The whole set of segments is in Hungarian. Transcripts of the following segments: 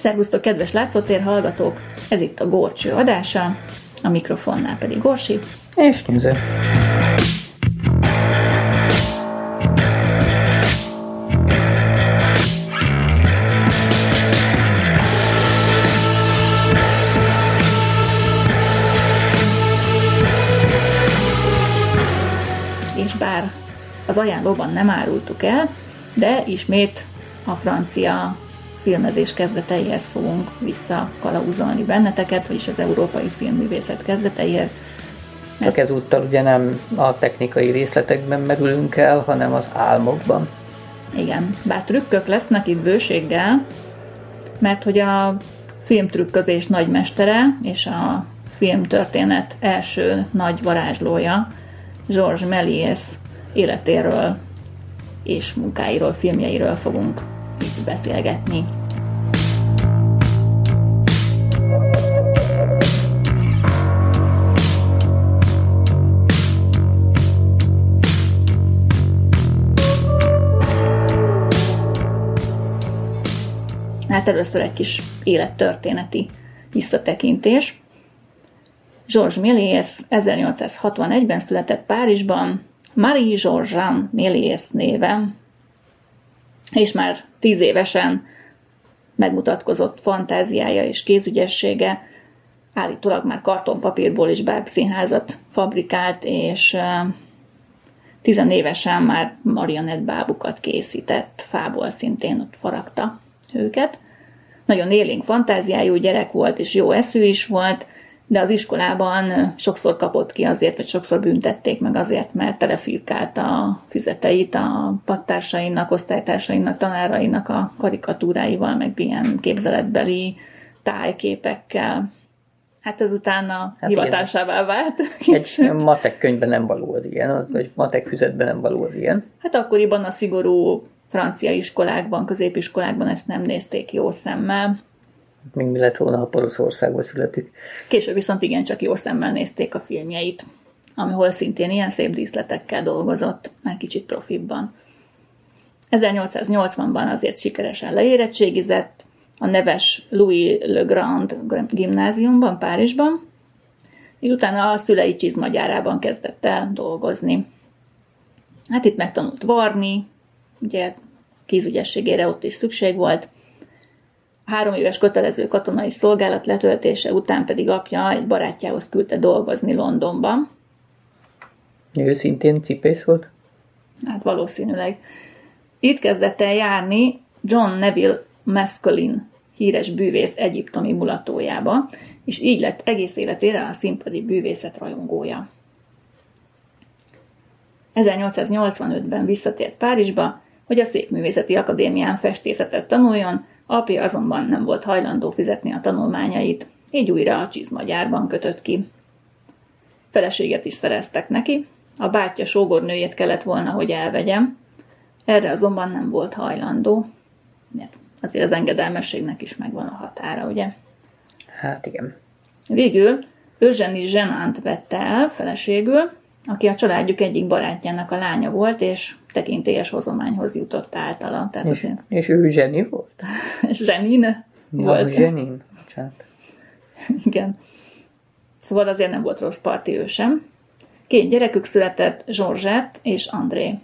Szervusztok, kedves látszótér hallgatók! Ez itt a Górcső adása, a mikrofonnál pedig Gorsi. És Néző. És bár az ajánlóban nem árultuk el, de ismét a francia filmezés kezdeteihez fogunk visszakalauzolni benneteket, vagyis az európai filmművészet kezdeteihez. Csak ezúttal ugye nem a technikai részletekben merülünk el, hanem az álmokban. Igen, bár trükkök lesznek itt bőséggel, mert hogy a filmtrükközés nagymestere és a filmtörténet első nagy varázslója, Georges Méliès életéről és munkáiról, filmjeiről fogunk beszélgetni. Hát először egy kis élettörténeti visszatekintés. Georges Méliès 1861-ben született Párizsban, Marie Georges Méliès néven, és már tíz évesen megmutatkozott fantáziája és kézügyessége, állítólag már kartonpapírból is bábszínházat fabrikált, és tizenévesen már marionettbábukat készített, fából szintén ott faragta őket. Nagyon élénk fantáziájú gyerek volt, és jó eszű is volt, de az iskolában sokszor kapott ki azért, vagy sokszor büntették meg azért, mert telefirkált a füzeteit a pattársainak, osztálytársainak, tanárainak a karikatúráival, meg ilyen képzeletbeli tájképekkel. Hát ezután a hát hivatásává vált. Egy matek könyvben nem való az ilyen, vagy matek füzetben nem való az ilyen. Hát akkoriban a szigorú francia iskolákban, középiskolákban ezt nem nézték jó szemmel. Még mi lett volna, ha Poroszországban születik. Később viszont igen, csak jó szemmel nézték a filmjeit, amihol szintén ilyen szép díszletekkel dolgozott, már kicsit profibban. 1880-ban azért sikeresen leérettségizett, a neves Louis Le Grand gimnáziumban, Párizsban, és utána a szülei csizmagyárában kezdett el dolgozni. Hát itt megtanult varni, ugye kézügyességére ott is szükség volt, Három éves kötelező katonai szolgálat letöltése után pedig apja egy barátjához küldte dolgozni Londonban. Ő szintén cipész volt? Hát valószínűleg. Itt kezdett el járni John Neville Maskelyne, híres bűvész egyiptomi mulatójába, és így lett egész életére a színpadi bűvészet rajongója. 1885-ben visszatért Párizsba, hogy a Szépművészeti Akadémián festészetet tanuljon, Apja azonban nem volt hajlandó fizetni a tanulmányait, így újra a csizmagyárban kötött ki. Feleséget is szereztek neki, a bátyja sógornőjét kellett volna, hogy elvegyem, erre azonban nem volt hajlandó. Hát azért az engedelmességnek is megvan a határa, ugye? Hát igen. Végül Eugenie Zsenant vette el feleségül, aki a családjuk egyik barátjának a lánya volt, és tekintélyes hozományhoz jutott általa. Tehát és, azért... és ő zseni volt? Zsenin volt. Zsenin, bocsánat. Igen. Szóval azért nem volt rossz parti ő sem. Két gyerekük született, Zsorzsett és André.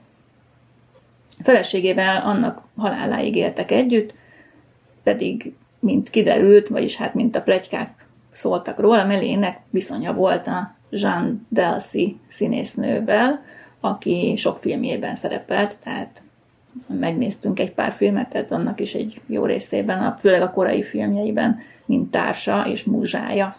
Feleségével annak haláláig éltek együtt, pedig, mint kiderült, vagyis hát mint a plegykák szóltak róla, Melének viszonya volt a Jean Delcy színésznővel, aki sok filmjében szerepelt, tehát megnéztünk egy pár filmet, tehát annak is egy jó részében, a, főleg a korai filmjeiben, mint társa és múzsája.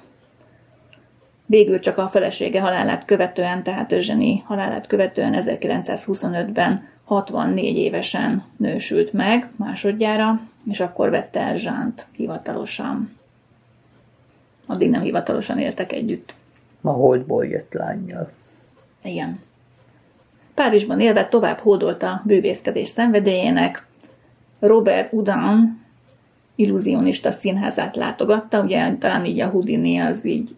Végül csak a felesége halálát követően, tehát Özseni halálát követően 1925-ben 64 évesen nősült meg másodjára, és akkor vette el Zsánt hivatalosan. Addig nem hivatalosan éltek együtt. Ma holdból jött lányjal. Igen. Párizsban élve tovább hódolta bűvészkedés szenvedélyének. Robert Udan illúzionista színházát látogatta, ugye talán így a Houdini az így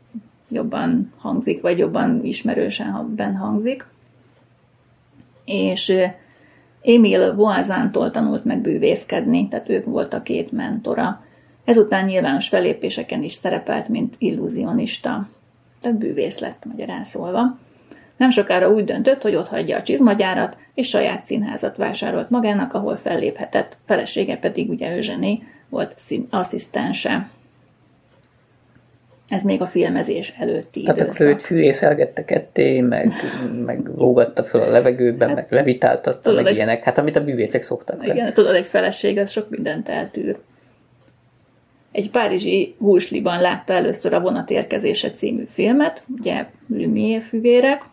jobban hangzik, vagy jobban ismerősen ben hangzik. És Émile Voisin-tól tanult meg bűvészkedni, tehát ők volt a két mentora. Ezután nyilvános felépéseken is szerepelt, mint illúzionista, tehát bűvész lett magyarán szólva. Nem sokára úgy döntött, hogy ott hagyja a csizmagyárat, és saját színházat vásárolt magának, ahol felléphetett, felesége pedig ugye Eugenie volt szín- asszisztense. Ez még a filmezés előtti Hát időszak. akkor őt fűrészelgette ketté, meg, meg lógatta föl a levegőben, hát, meg levitáltatta, tudod, meg egy- ilyenek. Hát amit a bűvészek szoktak. Igen, tudod, egy feleség az sok mindent eltűr. Egy párizsi Gulsliban látta először a Vonatérkezése című filmet, ugye Lumière fűvérek,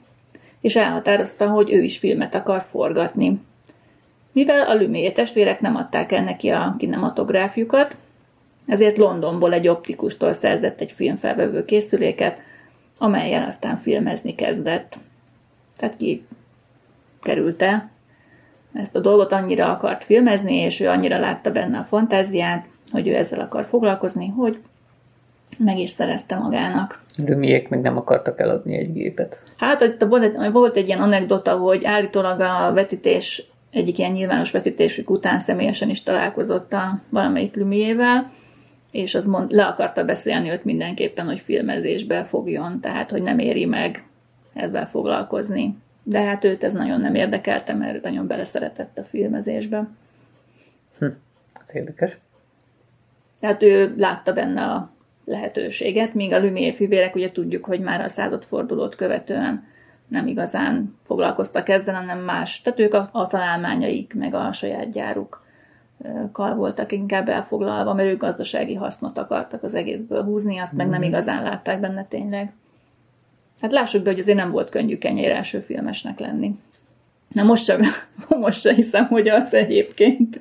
és elhatározta, hogy ő is filmet akar forgatni. Mivel a Lumière testvérek nem adták el neki a kinematográfjukat, ezért Londonból egy optikustól szerzett egy filmfelvevő készüléket, amelyen aztán filmezni kezdett. Tehát ki kerülte ezt a dolgot annyira akart filmezni, és ő annyira látta benne a fantáziát, hogy ő ezzel akar foglalkozni, hogy meg is szerezte magának. Römiek meg nem akartak eladni egy gépet. Hát itt volt egy, volt egy ilyen anekdota, hogy állítólag a vetítés, egyik ilyen nyilvános vetítésük után személyesen is találkozott a valamelyik Lumiével, és az mond, le akarta beszélni őt mindenképpen, hogy filmezésbe fogjon, tehát hogy nem éri meg ezzel foglalkozni. De hát őt ez nagyon nem érdekelte, mert nagyon beleszeretett a filmezésbe. Ez érdekes. Tehát ő látta benne a lehetőséget, míg a Lumière fivérek ugye tudjuk, hogy már a századfordulót követően nem igazán foglalkoztak ezzel, hanem más. Tehát ők a, a találmányaik, meg a saját gyárukkal voltak inkább elfoglalva, mert ők gazdasági hasznot akartak az egészből húzni, azt meg nem igazán látták benne tényleg. Hát lássuk be, hogy azért nem volt könnyű kenyér első filmesnek lenni. Na most sem, most sem hiszem, hogy az egyébként.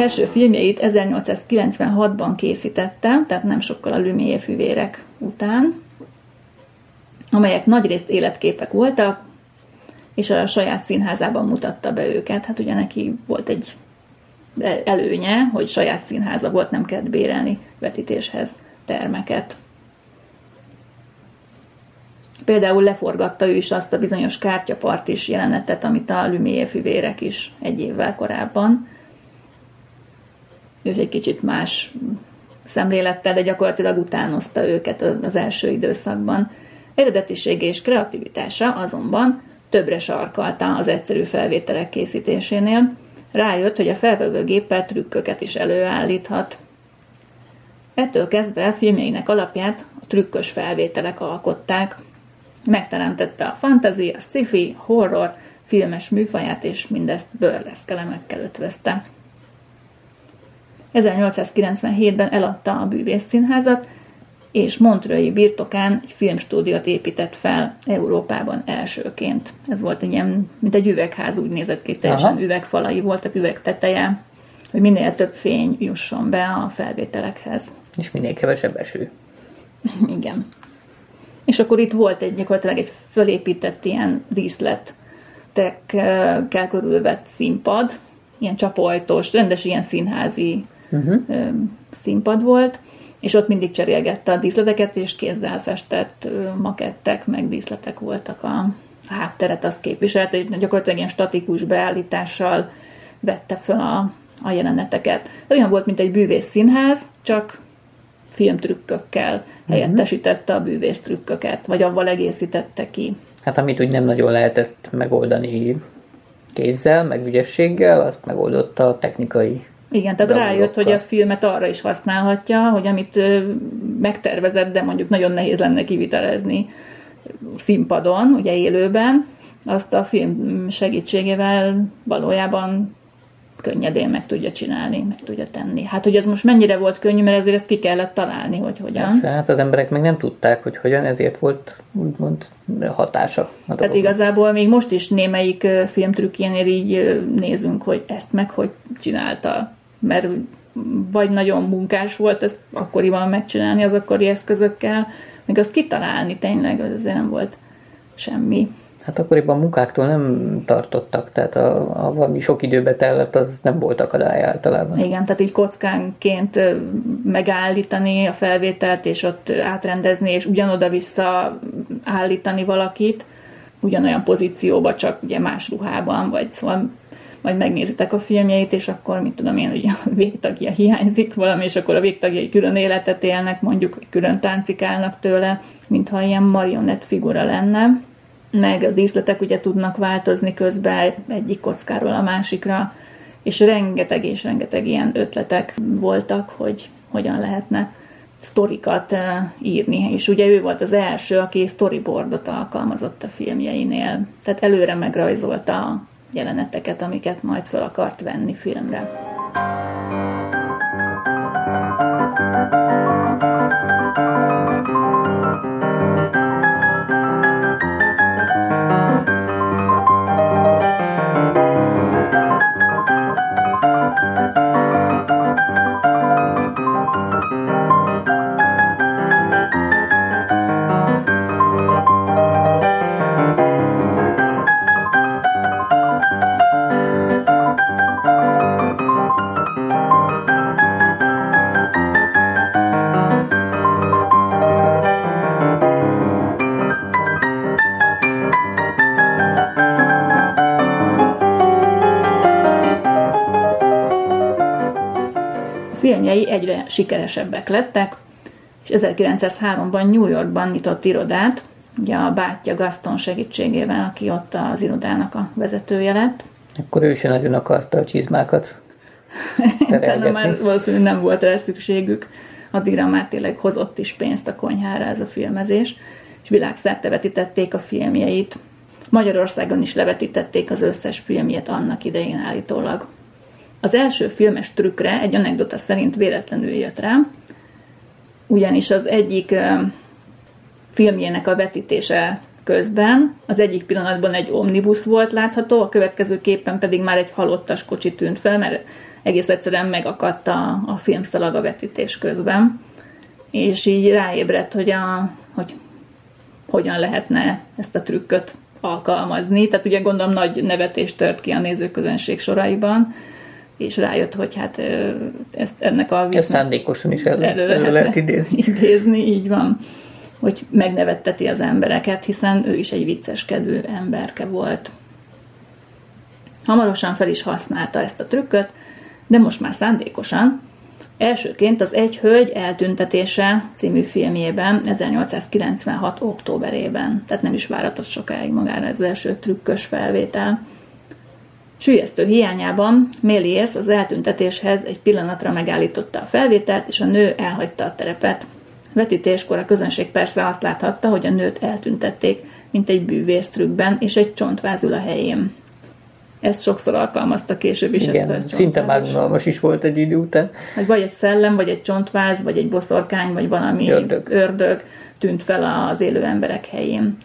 Első filmjeit 1896-ban készítette, tehát nem sokkal a Lumière fivérek után, amelyek nagyrészt életképek voltak, és a saját színházában mutatta be őket. Hát ugye neki volt egy előnye, hogy saját színháza volt, nem kellett bérelni vetítéshez termeket. Például leforgatta ő is azt a bizonyos kártyapartis jelenetet, amit a Lumière fivérek is egy évvel korábban. Ő egy kicsit más szemlélettel, de gyakorlatilag utánozta őket az első időszakban. Eredetisége és kreativitása azonban többre sarkalta az egyszerű felvételek készítésénél. Rájött, hogy a felvevőgéppel trükköket is előállíthat. Ettől kezdve filmjeinek alapját a trükkös felvételek alkották. Megteremtette a fantasy, a sci-fi, horror, filmes műfaját, és mindezt burleszk ötvözte. 1897-ben eladta a bűvész színházat, és Montreuil birtokán egy filmstúdiót épített fel Európában elsőként. Ez volt egy ilyen, mint egy üvegház, úgy nézett ki, teljesen Aha. üvegfalai voltak, üvegteteje, hogy minél több fény jusson be a felvételekhez. És minél kevesebb eső. Igen. És akkor itt volt egy gyakorlatilag egy fölépített ilyen díszletekkel körülvett színpad, ilyen csapajtós, rendes ilyen színházi uh-huh. színpad volt, és ott mindig cserélgette a díszleteket, és kézzel festett makettek, meg díszletek voltak a hátteret, azt képviselte, és gyakorlatilag ilyen statikus beállítással vette fel a, a jeleneteket. Olyan volt, mint egy bűvész színház, csak filmtrükkökkel helyettesítette a bűvész trükköket, vagy avval egészítette ki. Hát amit úgy nem nagyon lehetett megoldani kézzel, meg ügyességgel, azt megoldotta a technikai Igen, tehát rájött, hogy a filmet arra is használhatja, hogy amit megtervezett, de mondjuk nagyon nehéz lenne kivitelezni színpadon, ugye élőben, azt a film segítségével valójában könnyedén meg tudja csinálni, meg tudja tenni. Hát, hogy ez most mennyire volt könnyű, mert ezért ezt ki kellett találni, hogy hogyan. Persze, hát az emberek meg nem tudták, hogy hogyan, ezért volt úgymond hatása. A Tehát igazából még most is némelyik filmtrükkjénél így nézünk, hogy ezt meg hogy csinálta, mert vagy nagyon munkás volt ezt akkoriban megcsinálni az akkori eszközökkel, még azt kitalálni tényleg, az azért nem volt semmi. Hát akkoriban munkáktól nem tartottak, tehát a, a valami sok időbe tellett, az nem volt akadály általában. Igen, tehát így kockánként megállítani a felvételt, és ott átrendezni, és ugyanoda-vissza állítani valakit, ugyanolyan pozícióba, csak ugye más ruhában, vagy szóval majd megnézitek a filmjeit, és akkor, mit tudom én, ugye a végtagja hiányzik valami, és akkor a végtagjai külön életet élnek, mondjuk, külön táncikálnak tőle, mintha ilyen marionett figura lenne. Meg a díszletek ugye tudnak változni közben egyik kockáról a másikra, és rengeteg és rengeteg ilyen ötletek voltak, hogy hogyan lehetne sztorikat írni, és ugye ő volt az első, aki storyboardot alkalmazott a filmjeinél, tehát előre megrajzolta jeleneteket, amiket majd fel akart venni filmre. Filmjei egyre sikeresebbek lettek, és 1903-ban New Yorkban nyitott irodát, ugye a bátyja Gaston segítségével, aki ott az irodának a vezetője lett. Akkor ő sem nagyon akarta a csizmákat Utána már valószínűleg nem volt rá szükségük, addigra már tényleg hozott is pénzt a konyhára ez a filmezés, és világszerte vetítették a filmjeit. Magyarországon is levetítették az összes filmjét annak idején állítólag. Az első filmes trükkre egy anekdota szerint véletlenül jött rá, ugyanis az egyik filmjének a vetítése közben az egyik pillanatban egy omnibus volt látható, a következő képen pedig már egy halottas kocsi tűnt fel, mert egész egyszerűen megakadt a, a filmszalag a vetítés közben, és így ráébredt, hogy, a, hogy hogyan lehetne ezt a trükköt alkalmazni. Tehát ugye gondolom nagy nevetést tört ki a nézőközönség soraiban, és rájött, hogy hát ezt ennek a... Ezt szándékosan is elő, elő, elő lehet idézni. idézni. Így van. Hogy megnevetteti az embereket, hiszen ő is egy vicceskedő emberke volt. Hamarosan fel is használta ezt a trükköt, de most már szándékosan. Elsőként az Egy hölgy eltüntetése című filmjében 1896. októberében, tehát nem is váratott sokáig magára ez az első trükkös felvétel. Sülyeztő hiányában Méliès az eltüntetéshez egy pillanatra megállította a felvételt, és a nő elhagyta a terepet. Vetítéskor a közönség persze azt láthatta, hogy a nőt eltüntették, mint egy bűvésztrükben, és egy csontváz ül a helyén. Ezt sokszor alkalmazta később is. Igen, ezt a szinte már unalmas is volt egy idő után. Hogy vagy egy szellem, vagy egy csontváz, vagy egy boszorkány, vagy valami ördög, ördög tűnt fel az élő emberek helyén.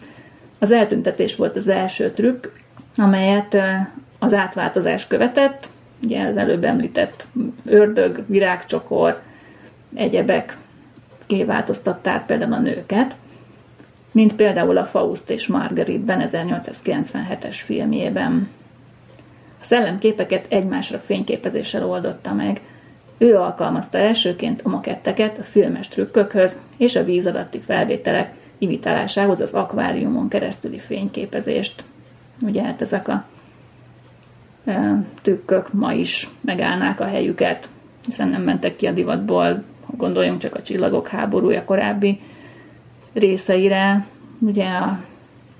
Az eltüntetés volt az első trükk, amelyet az átváltozás követett, ugye az előbb említett ördög, virágcsokor, egyebek kiváltoztatták például a nőket, mint például a Faust és Margarit 1897-es filmjében. A szellemképeket egymásra fényképezéssel oldotta meg. Ő alkalmazta elsőként a maketteket a filmes trükkökhöz és a víz alatti felvételek imitálásához az akváriumon keresztüli fényképezést. Ugye hát ezek a tükkök ma is megállnák a helyüket, hiszen nem mentek ki a divatból, gondoljunk csak a csillagok háborúja korábbi részeire, ugye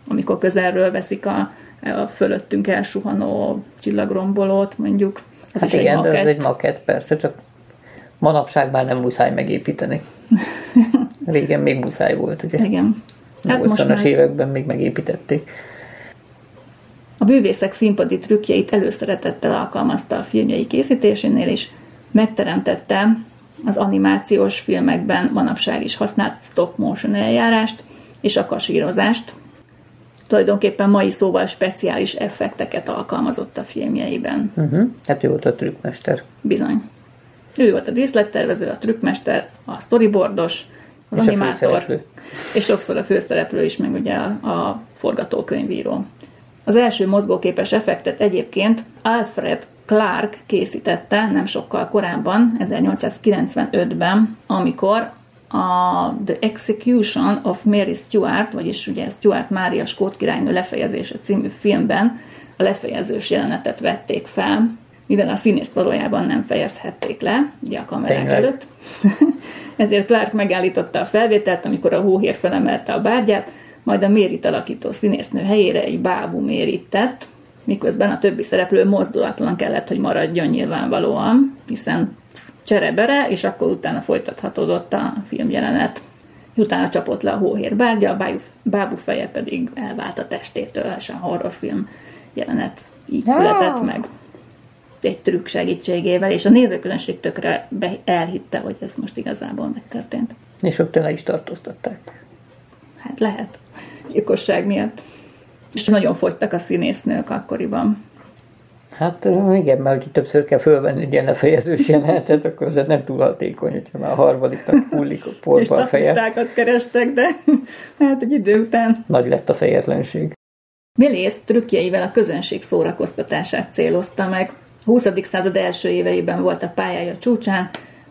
amikor közelről veszik a, a fölöttünk elsuhanó csillagrombolót, mondjuk. Ez hát is igen, egy de ez egy makett, persze, csak manapság már nem muszáj megépíteni. Régen még muszáj volt, ugye? Igen. Hát 80-as években még megépítették. A bűvészek színpadi trükkjeit előszeretettel alkalmazta a filmjei készítésénél is, megteremtette az animációs filmekben manapság is használt stop motion eljárást és a kasírozást. Tulajdonképpen mai szóval speciális effekteket alkalmazott a filmjeiben. Uh-huh. Hát ő volt a trükkmester. Bizony. Ő volt a díszlettervező, a trükkmester, a storyboardos, az és animátor, a és sokszor a főszereplő is, meg ugye a, a forgatókönyvíró. Az első mozgóképes effektet egyébként Alfred Clark készítette nem sokkal korábban, 1895-ben, amikor a The Execution of Mary Stuart, vagyis ugye Stuart Mária Skót királynő lefejezése című filmben a lefejezős jelenetet vették fel, mivel a színészt valójában nem fejezhették le, ugye a kamerák Tényleg. előtt. Ezért Clark megállította a felvételt, amikor a hóhér felemelte a bárgyát, majd a mérit alakító színésznő helyére egy bábú mérit tett, miközben a többi szereplő mozdulatlan kellett, hogy maradjon nyilvánvalóan, hiszen cserebere, és akkor utána folytathatódott a filmjelenet. Utána csapott le a hóhér bárgya, a bábú feje pedig elvált a testétől, és a horrorfilm jelenet így született meg egy trükk segítségével, és a nézőközönség tökre elhitte, hogy ez most igazából megtörtént. És ott le is tartóztatták. Hát lehet. Gyilkosság miatt. És nagyon fogytak a színésznők akkoriban. Hát igen, mert hogy többször kell fölvenni egy ilyen lefejezős jelenetet, akkor ez nem túl hatékony, hogyha már a harmadiknak hullik a porba a feje. És kerestek, de hát egy idő után... Nagy lett a fejetlenség. Mélész trükkjeivel a közönség szórakoztatását célozta meg. 20. század első éveiben volt a pályája csúcsán,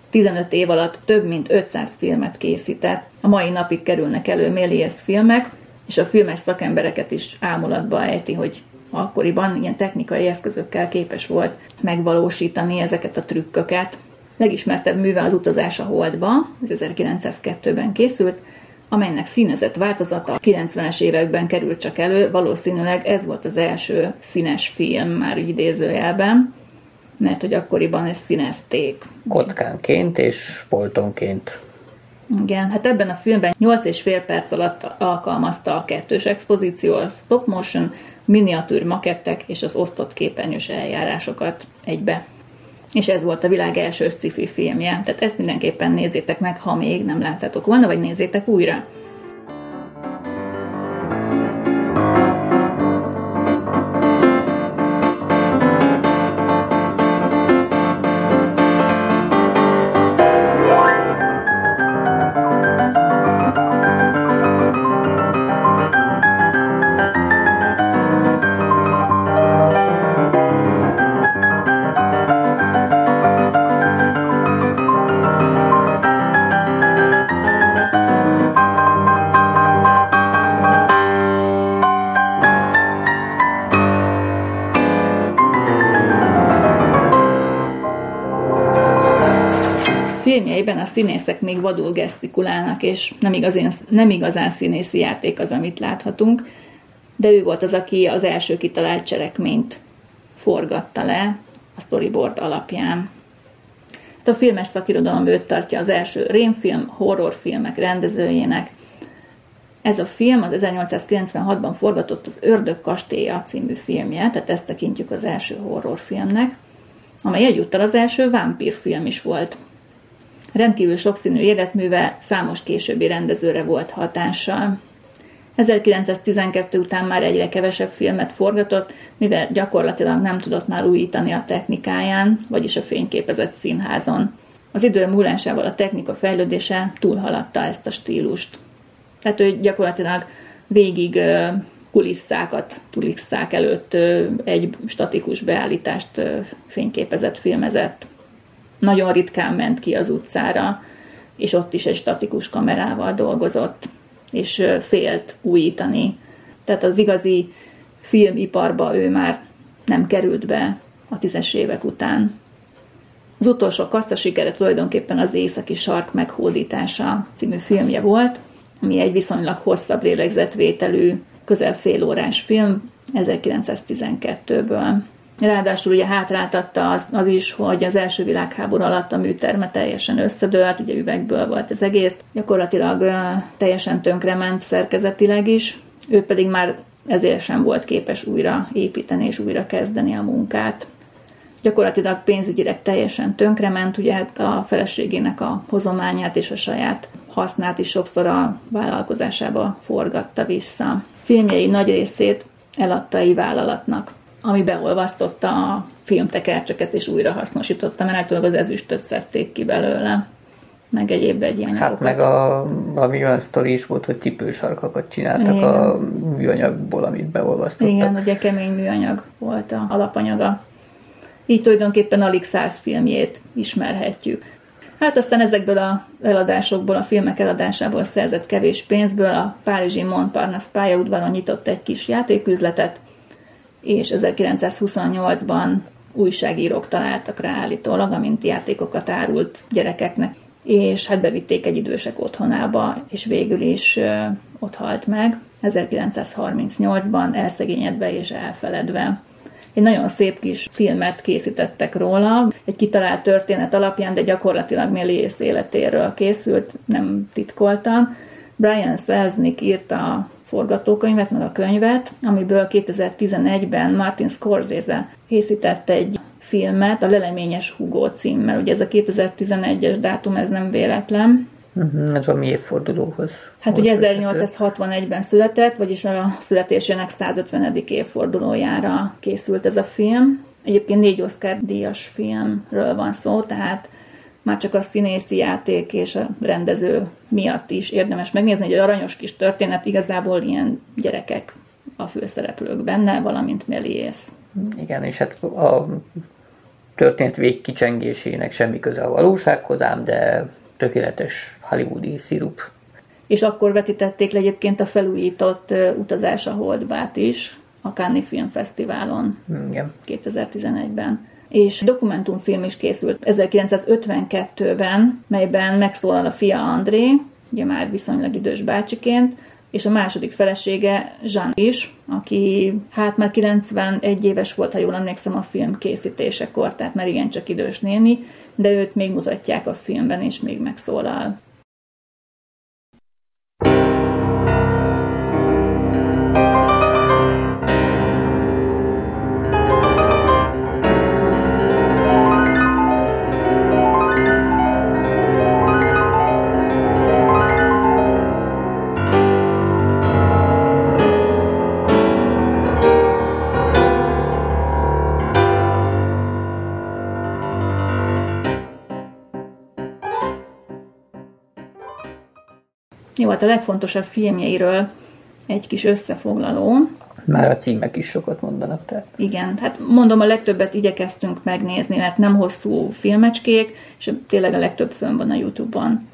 15 év alatt több mint 500 filmet készített. A mai napig kerülnek elő Méliès filmek, és a filmes szakembereket is ámulatba ejti, hogy akkoriban ilyen technikai eszközökkel képes volt megvalósítani ezeket a trükköket. Legismertebb műve az utazás a Holdba, ez 1902-ben készült, amelynek színezett változata a 90-es években került csak elő, valószínűleg ez volt az első színes film, már idézőjelben, mert hogy akkoriban ezt színezték. Kockánként és foltonként. Igen, hát ebben a filmben 8 és fél perc alatt alkalmazta a kettős expozíció, a stop motion, miniatűr makettek és az osztott képernyős eljárásokat egybe. És ez volt a világ első sci-fi filmje. Tehát ezt mindenképpen nézzétek meg, ha még nem láttátok volna, vagy nézzétek újra. Filmjeiben a színészek még vadul gesztikulálnak, és nem igazán, nem igazán színészi játék az, amit láthatunk, de ő volt az, aki az első kitalált cselekményt forgatta le a storyboard alapján. A filmes szakirodalom őt tartja az első rémfilm, horrorfilmek rendezőjének. Ez a film az 1896-ban forgatott az Ördög kastélya című filmje, tehát ezt tekintjük az első horrorfilmnek, amely egyúttal az első vámpírfilm is volt. Rendkívül sokszínű életműve számos későbbi rendezőre volt hatással. 1912 után már egyre kevesebb filmet forgatott, mivel gyakorlatilag nem tudott már újítani a technikáján, vagyis a fényképezett színházon. Az idő múlásával a technika fejlődése túlhaladta ezt a stílust. Tehát ő gyakorlatilag végig kulisszákat, kulisszák előtt egy statikus beállítást fényképezett, filmezett nagyon ritkán ment ki az utcára, és ott is egy statikus kamerával dolgozott, és félt újítani. Tehát az igazi filmiparba ő már nem került be a tízes évek után. Az utolsó kassza sikere tulajdonképpen az Északi Sark meghódítása című filmje volt, ami egy viszonylag hosszabb lélegzetvételű, közel fél órás film 1912-ből. Ráadásul ugye hátráltatta az, az is, hogy az első világháború alatt a műterme teljesen összedőlt, ugye üvegből volt az egész, gyakorlatilag teljesen tönkrement szerkezetileg is, ő pedig már ezért sem volt képes újra építeni és újra kezdeni a munkát. Gyakorlatilag pénzügyileg teljesen tönkrement, ugye hát a feleségének a hozományát és a saját hasznát is sokszor a vállalkozásába forgatta vissza. Filmjei nagy részét eladta egy vállalatnak, ami beolvasztotta a filmtekercseket és újra hasznosította, mert általában az ezüstöt szedték ki belőle meg egyéb vegyi anyagokat. Hát meg a, valami olyan sztori is volt, hogy cipősarkakat csináltak Igen. a műanyagból, amit beolvasztottak. Igen, ugye kemény műanyag volt a alapanyaga. Így tulajdonképpen alig száz filmjét ismerhetjük. Hát aztán ezekből a eladásokból, a filmek eladásából szerzett kevés pénzből a Párizsi Montparnasse pályaudvaron nyitott egy kis játéküzletet, és 1928-ban újságírók találtak rá állítólag, amint játékokat árult gyerekeknek, és hát bevitték egy idősek otthonába, és végül is ott halt meg, 1938-ban elszegényedve és elfeledve. Egy nagyon szép kis filmet készítettek róla, egy kitalált történet alapján, de gyakorlatilag Méliès életéről készült, nem titkoltan. Brian Selznick írta forgatókönyvet, meg a könyvet, amiből 2011-ben Martin Scorsese készített egy filmet, a Leleményes Hugo címmel. Ugye ez a 2011-es dátum, ez nem véletlen. Uh-huh, ez valami évfordulóhoz. Hát ugye 1861-ben született, vagyis a születésének 150. évfordulójára készült ez a film. Egyébként négy Oscar díjas filmről van szó, tehát már csak a színészi játék és a rendező miatt is érdemes megnézni, egy aranyos kis történet, igazából ilyen gyerekek a főszereplők benne, valamint Méliès. Igen, és hát a történet végkicsengésének semmi köze a valósághoz, ám de tökéletes hollywoodi szirup. És akkor vetítették le egyébként a felújított Utazás a Holdbát is a Cannes Film Fesztiválon Igen. 2011-ben. És dokumentumfilm is készült 1952-ben, melyben megszólal a fia André, ugye már viszonylag idős bácsiként, és a második felesége Jean is, aki hát már 91 éves volt, ha jól emlékszem a film készítésekor, tehát már igencsak idős néni, de őt még mutatják a filmben, és még megszólal. Jó, hát a legfontosabb filmjeiről egy kis összefoglaló. Már a címek is sokat mondanak, tehát. Igen, hát mondom, a legtöbbet igyekeztünk megnézni, mert nem hosszú filmecskék, és tényleg a legtöbb fönn van a Youtube-on.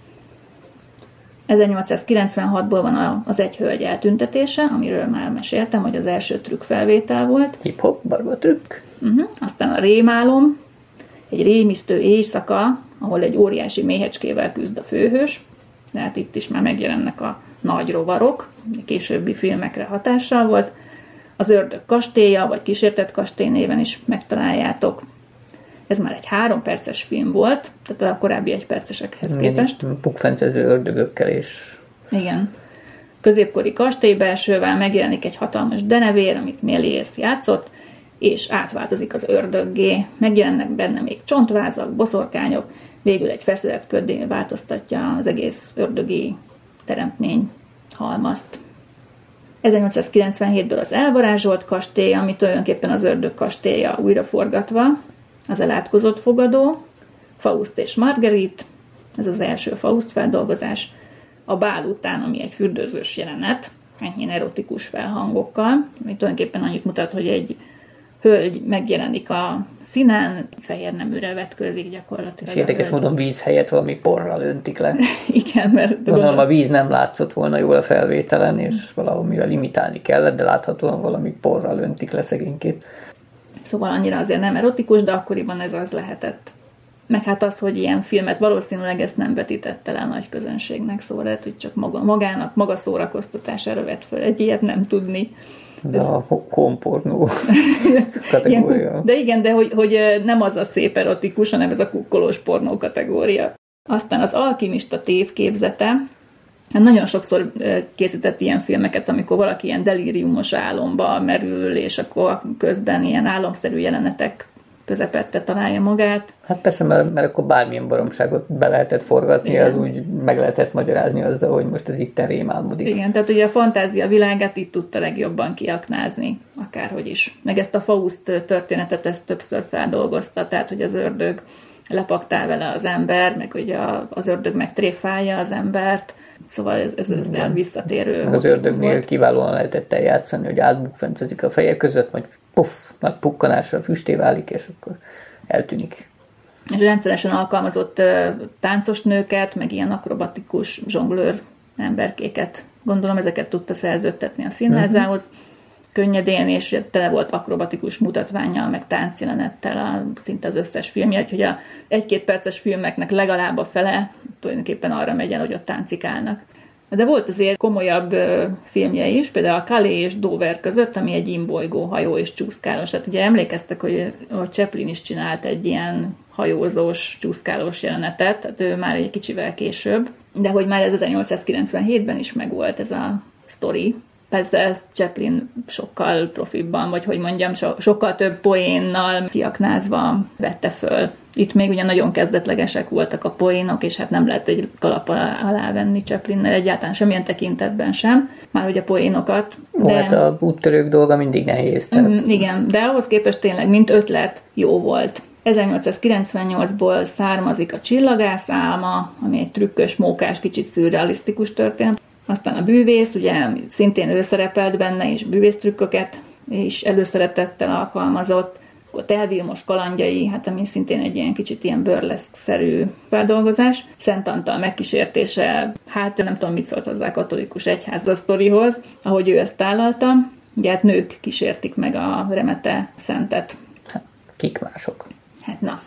1896-ból van az Egy Hölgy eltüntetése, amiről már meséltem, hogy az első trükk felvétel volt. Hip-hop, barba trükk. Uh-huh. Aztán a Rémálom, egy rémisztő éjszaka, ahol egy óriási méhecskével küzd a főhős tehát itt is már megjelennek a nagy rovarok, későbbi filmekre hatással volt. Az Ördög kastélya, vagy Kísértett kastély néven is megtaláljátok. Ez már egy három perces film volt, tehát a korábbi egy percesekhez képest. Pukfencező ördögökkel is. Igen. Középkori belsővel megjelenik egy hatalmas denevér, amit Méliès játszott, és átváltozik az ördöggé. Megjelennek benne még csontvázak, boszorkányok, végül egy feszületköddé változtatja az egész ördögi teremtmény halmazt. 1897-ből az elvarázsolt kastély, ami tulajdonképpen az ördög kastélya újraforgatva, az elátkozott fogadó, Faust és Margerit, ez az első Faust feldolgozás, a bál után, ami egy fürdőzős jelenet, enyhén erotikus felhangokkal, ami tulajdonképpen annyit mutat, hogy egy hölgy megjelenik a színen, fehér neműre vetkőzik gyakorlatilag. És érdekes módon víz helyett valami porral öntik le. Igen, mert... Gondolom a víz nem látszott volna jól a felvételen, és valahol mivel limitálni kellett, de láthatóan valami porral öntik le szegénykét. Szóval annyira azért nem erotikus, de akkoriban ez az lehetett. Meg hát az, hogy ilyen filmet valószínűleg ezt nem vetítette le a nagy közönségnek, szóval lehet, hogy csak maga, magának, maga szórakoztatására vett föl egy ilyet nem tudni. De a honpornó kategória. de igen, de hogy, hogy nem az a szép erotikus, hanem ez a kukkolós pornó kategória. Aztán az alkimista tévképzete, Hát nagyon sokszor készített ilyen filmeket, amikor valaki ilyen delíriumos álomba merül, és akkor közben ilyen álomszerű jelenetek közepette találja magát. Hát persze, mert, mert akkor bármilyen baromságot be lehetett forgatni, Igen. az úgy meg lehetett magyarázni azzal, hogy most ez itt rémálmodik. Igen, tehát ugye a fantázia világát itt tudta legjobban kiaknázni, akárhogy is. Meg ezt a Faust történetet ezt többször feldolgozta, tehát hogy az ördög lepaktál vele az ember, meg hogy a, az ördög meg tréfálja az embert, Szóval ez, ez, ez olyan visszatérő. Az ördögnél volt. kiválóan lehetett eljátszani, hogy átbukfencezik a feje között, majd puff, nagy pukkanásra füsté válik, és akkor eltűnik. És rendszeresen alkalmazott uh, táncos nőket, meg ilyen akrobatikus zsonglőr emberkéket. Gondolom ezeket tudta szerződtetni a színházához. Uh-huh könnyedén, és tele volt akrobatikus mutatványjal, meg táncjelenettel a, szinte az összes filmje, úgyhogy a egy-két perces filmeknek legalább a fele tulajdonképpen arra megy el, hogy ott táncikálnak. De volt azért komolyabb filmje is, például a Calais és Dover között, ami egy imbolygó hajó és csúszkálós. Hát ugye emlékeztek, hogy a Chaplin is csinált egy ilyen hajózós, csúszkálós jelenetet, tehát ő már egy kicsivel később, de hogy már ez 1897-ben is megvolt ez a sztori, Persze Chaplin sokkal profibban, vagy hogy mondjam, so, sokkal több poénnal kiaknázva vette föl. Itt még ugye nagyon kezdetlegesek voltak a poénok, és hát nem lehet egy kalap alá, alá venni Chaplinnel egyáltalán semmilyen tekintetben sem, már ugye a poénokat. De... Hát a úttörők dolga mindig nehéz. Tehát... Mm, igen, de ahhoz képest tényleg, mint ötlet, jó volt. 1898-ból származik a Csillagász álma, ami egy trükkös, mókás, kicsit szürrealisztikus történet. Aztán a bűvész, ugye szintén ő szerepelt benne, és bűvésztrükköket is előszeretettel alkalmazott. Akkor Telvilmos kalandjai, hát ami szintén egy ilyen kicsit ilyen burleszk-szerű feldolgozás. Szent Antal megkísértése, hát nem tudom, mit szólt hozzá a katolikus egyház a sztorihoz, ahogy ő ezt tálalta. Ugye hát nők kísértik meg a remete szentet. Hát, kik mások? Hát na.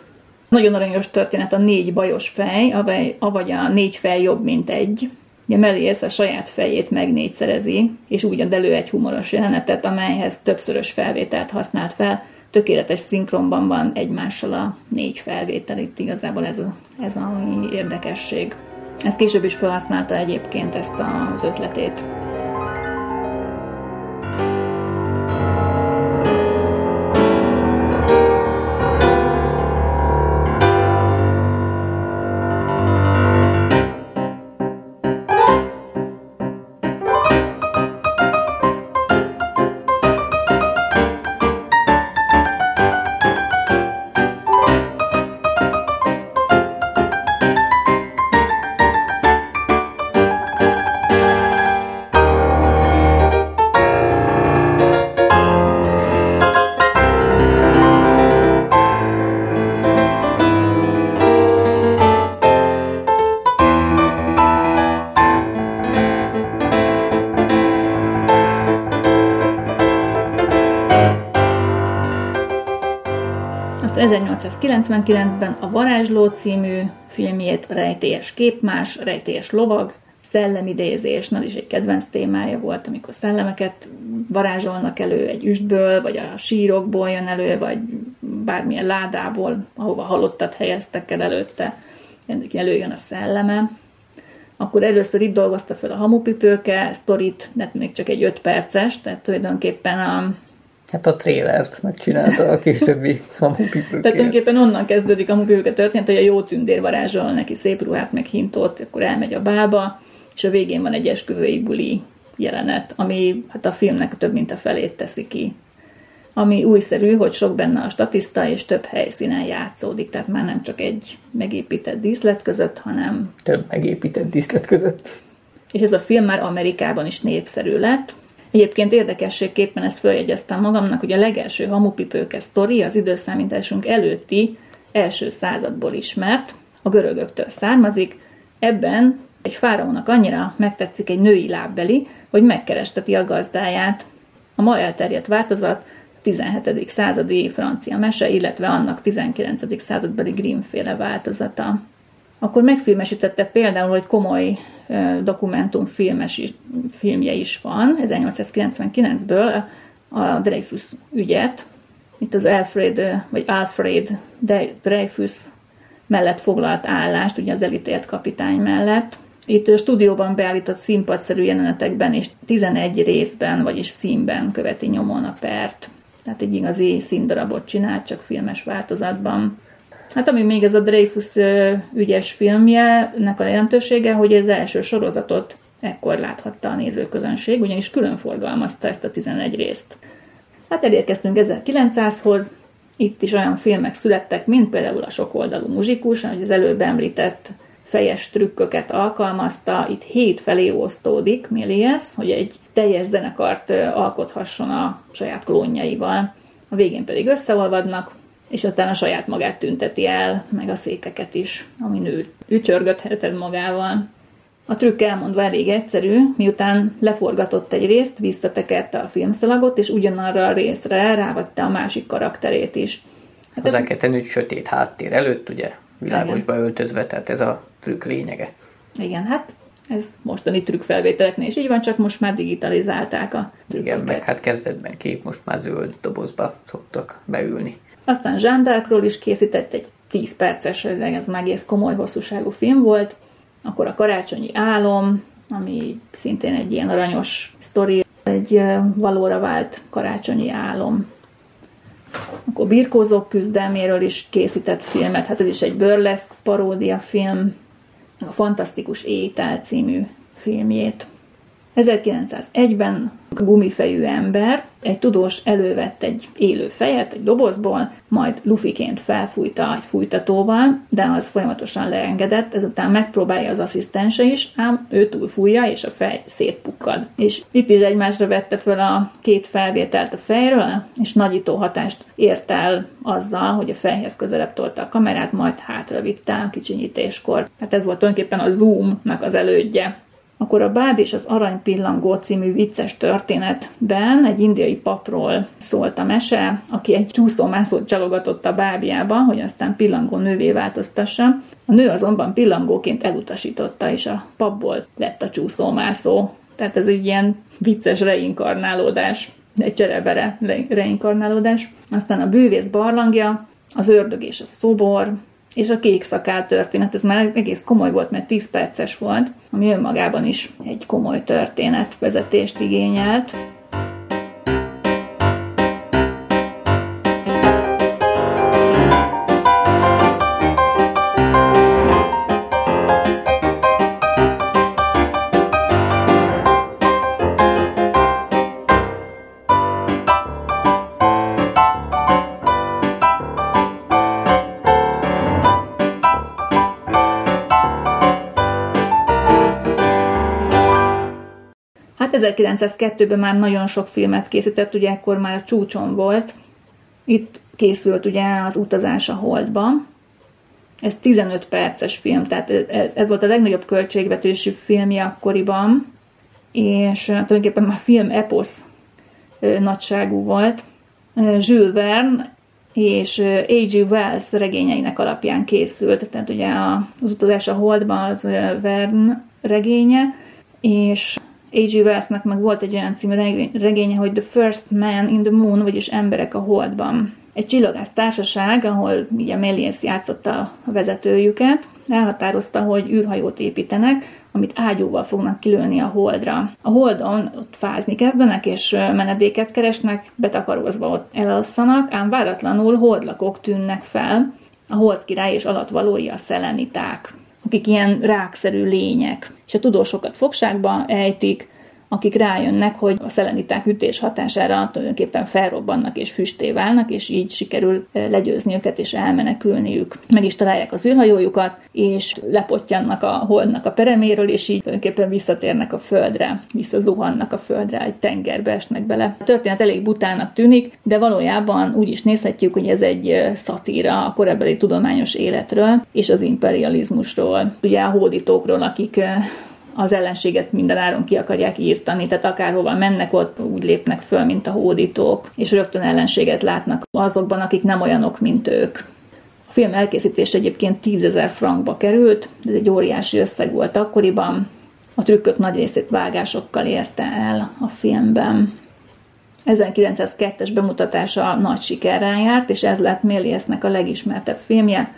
Nagyon aranyos történet a négy bajos fej, avagy a négy fej jobb, mint egy Ugye Melész a saját fejét megnégyszerezi, és úgy ad elő egy humoros jelenetet, amelyhez többszörös felvételt használt fel. Tökéletes szinkronban van egymással a négy felvétel, itt igazából ez a, ez a érdekesség. Ezt később is felhasználta egyébként ezt az ötletét. Azt 1899-ben a Varázsló című filmjét, a rejtélyes képmás, rejtélyes lovag, szellemidézés, na is egy kedvenc témája volt, amikor szellemeket varázsolnak elő egy üstből, vagy a sírokból jön elő, vagy bármilyen ládából, ahova halottat helyeztek el előtte, előjön a szelleme. Akkor először itt dolgozta fel a hamupipőke sztorit, de még csak egy öt perces, tehát tulajdonképpen a Hát a trélert megcsinálta a későbbi hamupipőkért. Tehát tulajdonképpen onnan kezdődik a hamupipőke történet, hogy a jó tündér varázsol neki szép ruhát, meg hintót, akkor elmegy a bába, és a végén van egy esküvői buli jelenet, ami hát a filmnek több mint a felét teszi ki. Ami újszerű, hogy sok benne a statiszta, és több helyszínen játszódik, tehát már nem csak egy megépített díszlet között, hanem... Több megépített díszlet között. És ez a film már Amerikában is népszerű lett, Egyébként érdekességképpen ezt följegyeztem magamnak, hogy a legelső hamupipőke sztori az időszámításunk előtti első századból ismert, a görögöktől származik. Ebben egy fáraónak annyira megtetszik egy női lábbeli, hogy megkeresteti a gazdáját. A ma elterjedt változat 17. századi francia mese, illetve annak 19. századbeli Grimmféle változata. Akkor megfilmesítette például, hogy komoly dokumentumfilmes filmje is van, 1899-ből a Dreyfus ügyet, itt az Alfred, vagy Alfred Dreyfus mellett foglalt állást, ugye az elítélt kapitány mellett, Itt a stúdióban beállított színpadszerű jelenetekben és 11 részben, vagyis színben követi nyomon a pert. Tehát egy igazi színdarabot csinált, csak filmes változatban. Hát ami még ez a Dreyfus ügyes filmje, nek a jelentősége, hogy az első sorozatot ekkor láthatta a nézőközönség, ugyanis külön forgalmazta ezt a 11 részt. Hát elérkeztünk 1900-hoz, itt is olyan filmek születtek, mint például a sokoldalú muzsikus, ahogy az előbb említett fejes trükköket alkalmazta, itt hét felé osztódik Milies, hogy egy teljes zenekart alkothasson a saját klónjaival. A végén pedig összeolvadnak, és utána saját magát tünteti el, meg a székeket is, amin ő ücsörgötheted magával. A trükk elmondva elég egyszerű, miután leforgatott egy részt, visszatekerte a filmszalagot, és ugyanarra a részre rávette a másik karakterét is. Hát Hozzá ez... kell tenni, hogy sötét háttér előtt, ugye, világosba öltözve, tehát ez a trükk lényege. Igen, hát ez mostani trükkfelvételeknél is így van, csak most már digitalizálták a trükköket. Igen, meg hát kezdetben kép, most már zöld dobozba szoktak beülni. Aztán Jean d'Arcról is készített egy 10 perces, ez már egész komoly hosszúságú film volt, akkor a Karácsonyi Álom, ami szintén egy ilyen aranyos sztori, egy valóra vált karácsonyi álom. Akkor Birkózók küzdelméről is készített filmet, hát ez is egy burlesque paródia film, a Fantasztikus Étel című filmjét. 1901-ben a gumifejű ember, egy tudós elővett egy élő fejet egy dobozból, majd lufiként felfújta egy fújtatóval, de az folyamatosan leengedett, ezután megpróbálja az asszisztense is, ám ő túlfújja, és a fej szétpukkad. És itt is egymásra vette föl a két felvételt a fejről, és nagyító hatást ért el azzal, hogy a fejhez közelebb tolta a kamerát, majd hátra vitte a kicsinyítéskor. Hát ez volt tulajdonképpen a zoomnak az elődje. Akkor a Báb és az Aranypillangó című vicces történetben egy indiai papról szólt a mese, aki egy csúszómászót csalogatott a bábjába, hogy aztán pillangó nővé változtassa. A nő azonban pillangóként elutasította, és a papból lett a csúszómászó. Tehát ez egy ilyen vicces reinkarnálódás, egy cserebere reinkarnálódás. Aztán a bűvész barlangja, az ördög és a szobor, és a kék szakál történet, ez már egész komoly volt, mert 10 perces volt, ami önmagában is egy komoly történetvezetést igényelt. 1902-ben már nagyon sok filmet készített, ugye ekkor már a csúcson volt. Itt készült ugye az utazás a Holdba. Ez 15 perces film, tehát ez, ez volt a legnagyobb költségvetésű filmje akkoriban, és tulajdonképpen már film eposz nagyságú volt. Jules Verne és A.G. Wells regényeinek alapján készült, tehát ugye az utazás a Holdba az Verne regénye, és A.G. Wellsnek meg volt egy olyan című regénye, hogy The First Man in the Moon, vagyis Emberek a Holdban. Egy csillagász társaság, ahol ugye Méliès játszotta a vezetőjüket, elhatározta, hogy űrhajót építenek, amit ágyúval fognak kilőni a holdra. A holdon ott fázni kezdenek, és menedéket keresnek, betakarózva ott elasszanak, ám váratlanul holdlakok tűnnek fel, a hold király és alatvalói a szeleniták akik ilyen rákszerű lények. És a tudósokat fogságba ejtik, akik rájönnek, hogy a szeleniták ütés hatására tulajdonképpen felrobbannak és füsté válnak, és így sikerül legyőzni őket és elmenekülniük. Meg is találják az űrhajójukat, és lepottyannak a holdnak a pereméről, és így tulajdonképpen visszatérnek a földre, visszazuhannak a földre, egy tengerbe esnek bele. A történet elég butának tűnik, de valójában úgy is nézhetjük, hogy ez egy szatíra a korábbi tudományos életről és az imperializmusról. Ugye a hódítókról, akik az ellenséget minden áron ki akarják írtani, tehát akárhova mennek, ott úgy lépnek föl, mint a hódítók, és rögtön ellenséget látnak azokban, akik nem olyanok, mint ők. A film elkészítés egyébként 10 ezer frankba került, ez egy óriási összeg volt akkoriban, a trükkök nagy részét vágásokkal érte el a filmben. 1902-es bemutatása nagy sikerrel járt, és ez lett Méliesnek a legismertebb filmje.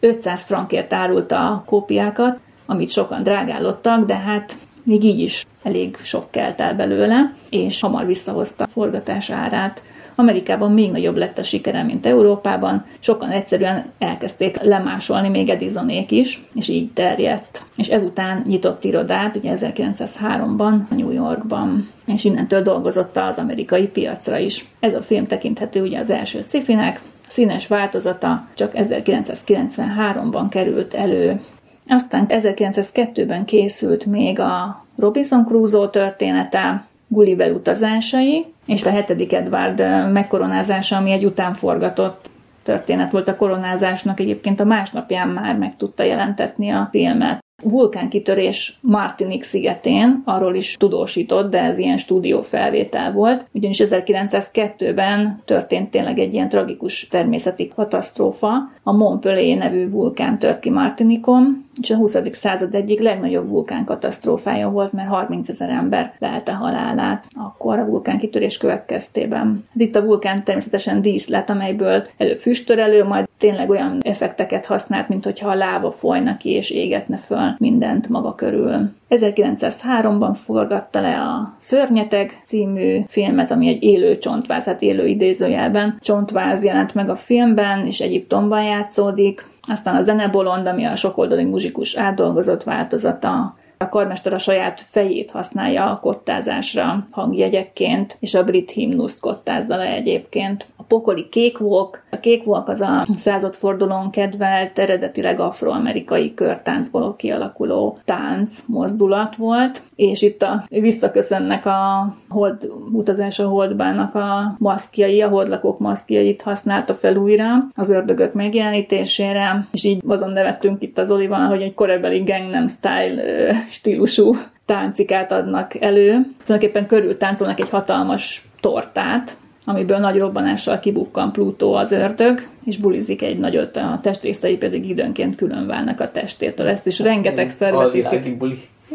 500 frankért árulta a kópiákat, amit sokan drágálottak, de hát még így is elég sok kelt el belőle, és hamar visszahozta a forgatás árát. Amerikában még nagyobb lett a sikere, mint Európában. Sokan egyszerűen elkezdték lemásolni még Edisonék is, és így terjedt. És ezután nyitott irodát, ugye 1903-ban, New Yorkban, és innentől dolgozott az amerikai piacra is. Ez a film tekinthető ugye az első sci-finek, színes változata csak 1993-ban került elő. Aztán 1902-ben készült még a Robinson Crusoe története, Gulliver utazásai, és a hetedik Edward megkoronázása, ami egy utánforgatott történet volt a koronázásnak, egyébként a másnapján már meg tudta jelentetni a filmet vulkánkitörés Martinik szigetén, arról is tudósított, de ez ilyen stúdiófelvétel volt, ugyanis 1902-ben történt tényleg egy ilyen tragikus természeti katasztrófa. A Montpellier nevű vulkán tört ki Martinikon, és a 20. század egyik legnagyobb vulkánkatasztrófája volt, mert 30 ezer ember lelte halálát akkor a vulkánkitörés következtében. Itt a vulkán természetesen díszlet, amelyből előbb füstör elő, majd tényleg olyan effekteket használt, mint hogyha a láva folyna ki és égetne föl mindent maga körül. 1903-ban forgatta le a Szörnyeteg című filmet, ami egy élő csontváz, hát élő idézőjelben csontváz jelent meg a filmben, és Egyiptomban játszódik. Aztán a Zenebolond, ami a sokoldali muzsikus átdolgozott változata, a karmester a saját fejét használja a kottázásra hangjegyekként, és a brit himnuszt kottázza le egyébként. A pokoli Cakewalk. A Cakewalk az a századfordulón kedvelt, eredetileg afroamerikai körtáncból kialakuló tánc mozdulat volt, és itt a, visszaköszönnek a hold utazás a holdbának a maszkjai, a holdlakók maszkjait használta fel újra az ördögök megjelenítésére, és így azon nevettünk itt az Olivan, hogy egy korabeli Gangnam Style stílusú táncikát adnak elő. Tulajdonképpen körül táncolnak egy hatalmas tortát, amiből nagy robbanással kibukkan Plutó az ördög, és bulizik egy nagyot, a testrészei pedig időnként külön válnak a testétől. Ezt is rengeteg szervetítik.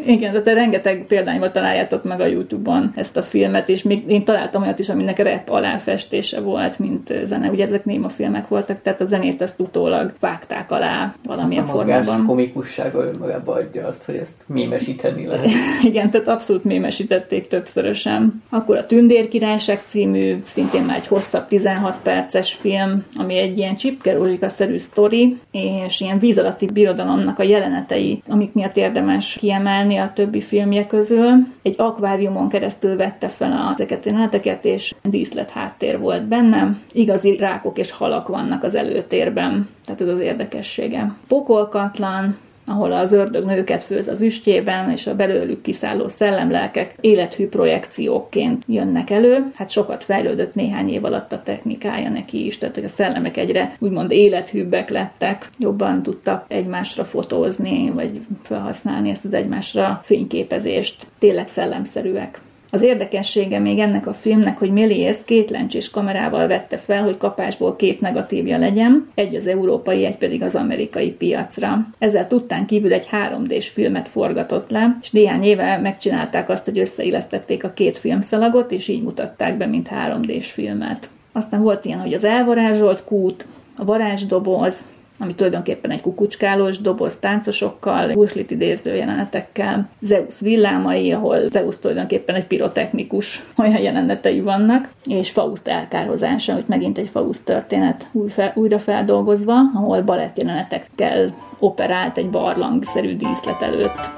Igen, tehát rengeteg példányban találjátok meg a Youtube-on ezt a filmet, és még én találtam olyat is, aminek rep aláfestése volt, mint zene. Ugye ezek néma filmek voltak, tehát a zenét azt utólag vágták alá valamilyen a mozgás formában. komikussága önmagában adja azt, hogy ezt mémesíteni lehet. Igen, tehát abszolút mémesítették többszörösen. Akkor a Tündér Királyság című, szintén már egy hosszabb 16 perces film, ami egy ilyen csipkerózsika-szerű sztori, és ilyen víz alatti birodalomnak a jelenetei, amik miatt érdemes kiemelni a többi filmje közül. Egy akváriumon keresztül vette fel a ezeket a jeleneteket, és díszlet háttér volt benne. Igazi rákok és halak vannak az előtérben, tehát ez az érdekessége. Pokolkatlan, ahol az ördög nőket főz az üstjében, és a belőlük kiszálló szellemlelkek élethű projekcióként jönnek elő. Hát sokat fejlődött néhány év alatt a technikája neki is, tehát hogy a szellemek egyre úgymond élethűbbek lettek, jobban tudtak egymásra fotózni, vagy felhasználni ezt az egymásra fényképezést. Tényleg szellemszerűek. Az érdekessége még ennek a filmnek, hogy Méliès két lencsés kamerával vette fel, hogy kapásból két negatívja legyen, egy az európai, egy pedig az amerikai piacra. Ezzel tudtán kívül egy 3D-s filmet forgatott le, és néhány éve megcsinálták azt, hogy összeillesztették a két filmszalagot, és így mutatták be, mint 3D-s filmet. Aztán volt ilyen, hogy az elvarázsolt kút, a varázsdoboz, ami tulajdonképpen egy kukucskálós doboz táncosokkal, húslit idéző jelenetekkel, Zeus villámai, ahol Zeus tulajdonképpen egy pirotechnikus, olyan jelenetei vannak, és Faust elkárhozása, hogy megint egy Faust történet újra feldolgozva, ahol balett jelenetekkel operált egy barlangszerű díszlet előtt.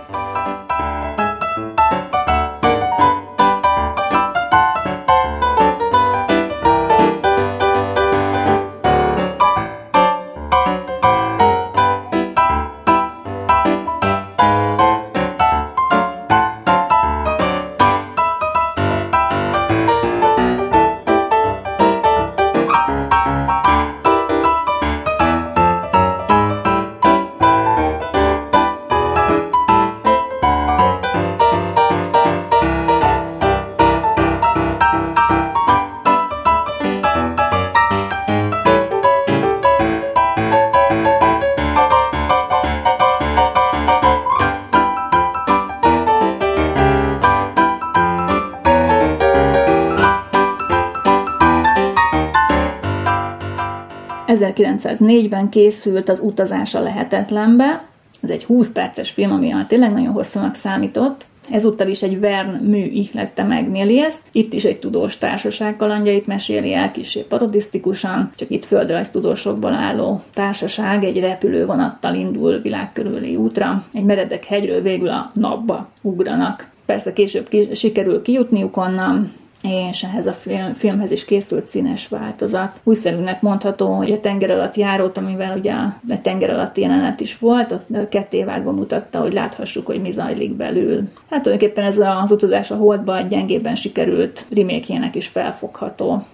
1904-ben készült az Utazás a lehetetlenbe, Ez egy 20 perces film, ami tényleg nagyon hosszúnak számított, Ezúttal is egy Vern mű ihlette meg Nélies. Itt is egy tudós társaság kalandjait meséli el, kisé parodisztikusan, csak itt földrajz tudósokból álló társaság egy repülővonattal indul világkörüli útra. Egy meredek hegyről végül a napba ugranak. Persze később ki, sikerül kijutniuk onnan, és ehhez a film, filmhez is készült színes változat. Újszerűnek mondható, hogy a tenger alatt járót, amivel ugye a tenger alatt jelenet is volt, ott kettévágva mutatta, hogy láthassuk, hogy mi zajlik belül. Hát tulajdonképpen ez az utazás a holdba egy gyengében sikerült remékjének is felfogható.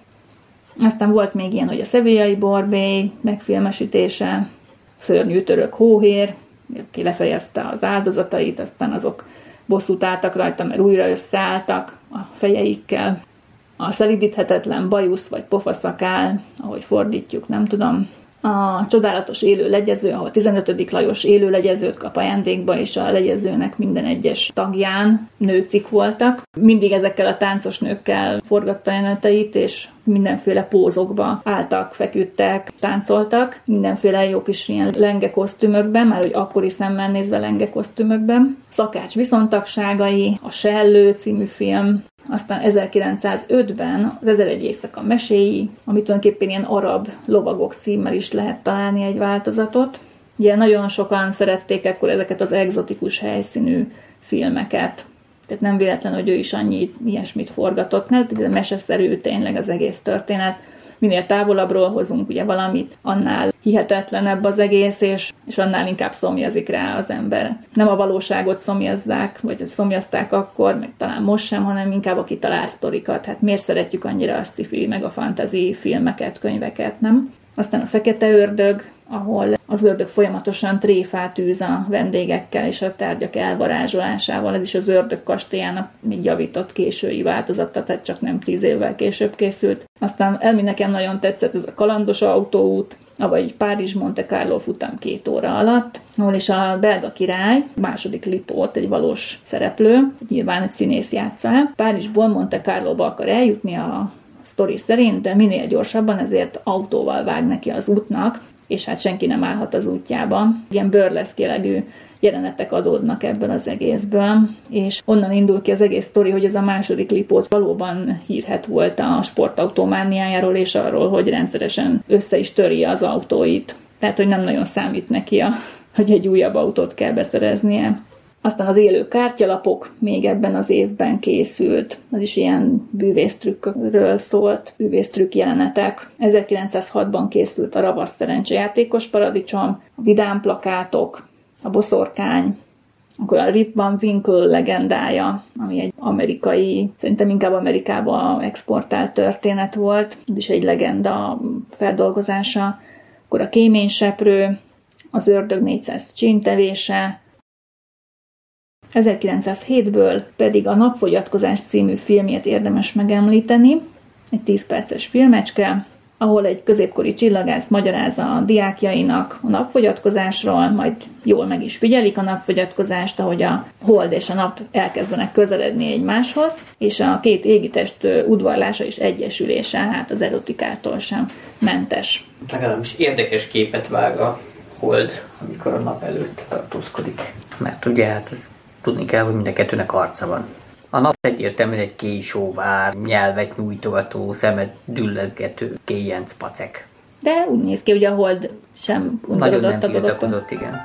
Aztán volt még ilyen, hogy a szevélyai borbély megfilmesítése, szörnyű török hóhér, aki lefejezte az áldozatait, aztán azok bosszút álltak rajta, mert újra összeálltak a fejeikkel. A szelidíthetetlen bajusz vagy pofaszakál, ahogy fordítjuk, nem tudom, a csodálatos élő legyező, ahol 15. Lajos élő legyezőt kap ajándékba, és a legyezőnek minden egyes tagján nőcik voltak. Mindig ezekkel a táncos nőkkel forgatta jeleneteit, és mindenféle pózokba álltak, feküdtek, táncoltak, mindenféle jó kis ilyen lenge kosztümökben, már hogy akkori szemmel nézve lenge kosztümökben. Szakács viszontagságai, a Sellő című film, aztán 1905-ben az Ezer egy éjszaka meséi, amit tulajdonképpen ilyen arab lovagok címmel is lehet találni egy változatot. Ugye nagyon sokan szerették ekkor ezeket az egzotikus helyszínű filmeket. Tehát nem véletlen, hogy ő is annyi ilyesmit forgatott, mert ugye meseszerű tényleg az egész történet minél távolabbról hozunk ugye valamit, annál hihetetlenebb az egész, és, és annál inkább szomjazik rá az ember. Nem a valóságot szomjazzák, vagy szomjazták akkor, meg talán most sem, hanem inkább a kitalált sztorikat. Hát miért szeretjük annyira a sci meg a fantasy filmeket, könyveket, nem? Aztán a Fekete Ördög, ahol az ördög folyamatosan tréfát űz a vendégekkel és a tárgyak elvarázsolásával. Ez is az ördög kastélyának még javított késői változata, tehát csak nem tíz évvel később készült. Aztán elmi nekem nagyon tetszett ez a kalandos autóút, avagy Párizs Monte Carlo futam két óra alatt, ahol is a belga király, második Lipót, egy valós szereplő, nyilván egy színész játsza el, Párizsból Monte Carlo-ba akar eljutni a sztori szerint, de minél gyorsabban, ezért autóval vág neki az útnak, és hát senki nem állhat az útjába. Ilyen bőrleszkélegű jelenetek adódnak ebből az egészből, és onnan indul ki az egész sztori, hogy ez a második lipót valóban hírhet volt a sportautomániájáról, és arról, hogy rendszeresen össze is töri az autóit. Tehát, hogy nem nagyon számít neki, a, hogy egy újabb autót kell beszereznie. Aztán az élő kártyalapok még ebben az évben készült, az is ilyen bűvésztrükkről szólt, bűvésztrükk jelenetek. 1906-ban készült a Ravasz szerencsejátékos paradicsom, a vidám plakátok, a boszorkány, akkor a Rip Van Winkle legendája, ami egy amerikai, szerintem inkább Amerikába exportált történet volt, ez is egy legenda feldolgozása. Akkor a kéményseprő, az ördög 400 csintevése, 1907-ből pedig a Napfogyatkozás című filmjét érdemes megemlíteni, egy 10 perces filmecske, ahol egy középkori csillagász magyarázza a diákjainak a napfogyatkozásról, majd jól meg is figyelik a napfogyatkozást, ahogy a hold és a nap elkezdenek közeledni egymáshoz, és a két égitest udvarlása és egyesülése, hát az erotikától sem mentes. Legalábbis érdekes képet vág a hold, amikor a nap előtt tartózkodik. Mert ugye hát ez Tudni kell, hogy mind a kettőnek arca van. A nap egyértelműen egy késóvár, nyelvet nyújtogató, szemet düllezgető, kéjenc pacek. De úgy néz ki, hogy a hold sem undorodott a dologtól. igen.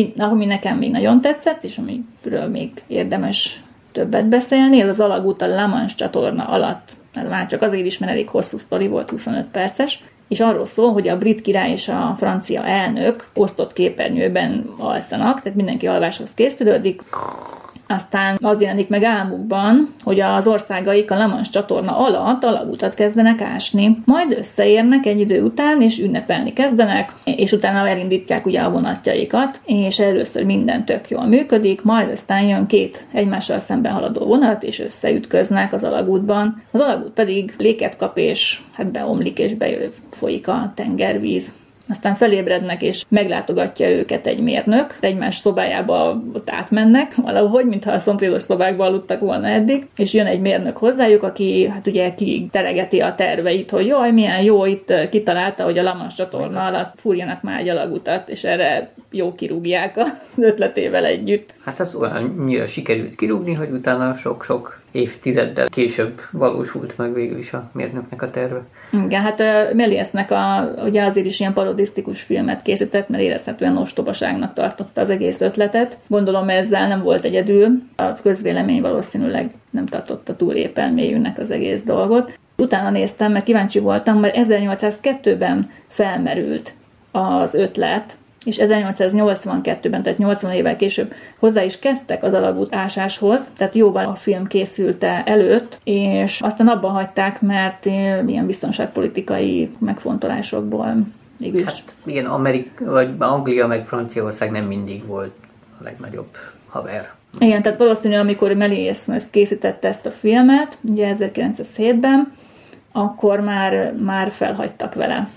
Ami, ami nekem még nagyon tetszett, és amiről még érdemes többet beszélni, ez az alagút a La Manche csatorna alatt. Ez már csak azért is, mert elég hosszú sztori volt, 25 perces, és arról szól, hogy a brit király és a francia elnök osztott képernyőben alszanak, tehát mindenki alváshoz készülődik, aztán az jelenik meg álmukban, hogy az országaik a Lamans csatorna alatt alagutat kezdenek ásni. Majd összeérnek egy idő után, és ünnepelni kezdenek, és utána elindítják ugye a vonatjaikat, és először minden tök jól működik, majd aztán jön két egymással szemben haladó vonat, és összeütköznek az alagútban. Az alagút pedig léket kap, és hát beomlik, és befolyik a tengervíz aztán felébrednek, és meglátogatja őket egy mérnök, egymás szobájába ott átmennek, valahogy, mintha a szomszédos szobákban aludtak volna eddig, és jön egy mérnök hozzájuk, aki hát ugye teregeti a terveit, hogy jaj, milyen jó, itt kitalálta, hogy a Lamas csatorna alatt fúrjanak már egy alagutat, és erre jó kirúgják az ötletével együtt. Hát az olyan sikerült kirúgni, hogy utána sok-sok évtizeddel később valósult meg végül is a mérnöknek a terve. Igen, hát Meliesnek a, ugye azért is ilyen parodisztikus filmet készített, mert érezhetően ostobaságnak tartotta az egész ötletet. Gondolom ezzel nem volt egyedül, a közvélemény valószínűleg nem tartotta túl épelmélyűnek az egész dolgot. Utána néztem, mert kíváncsi voltam, mert 1802-ben felmerült az ötlet, és 1882-ben, tehát 80 évvel később hozzá is kezdtek az alagút ásáshoz, tehát jóval a film készülte előtt, és aztán abba hagyták, mert ilyen biztonságpolitikai megfontolásokból Mégis. Hát igen, Amerik, vagy Anglia meg Franciaország nem mindig volt a legnagyobb haver. Igen, tehát valószínű, amikor Méliès készítette ezt a filmet, ugye 1907-ben, akkor már, már felhagytak vele.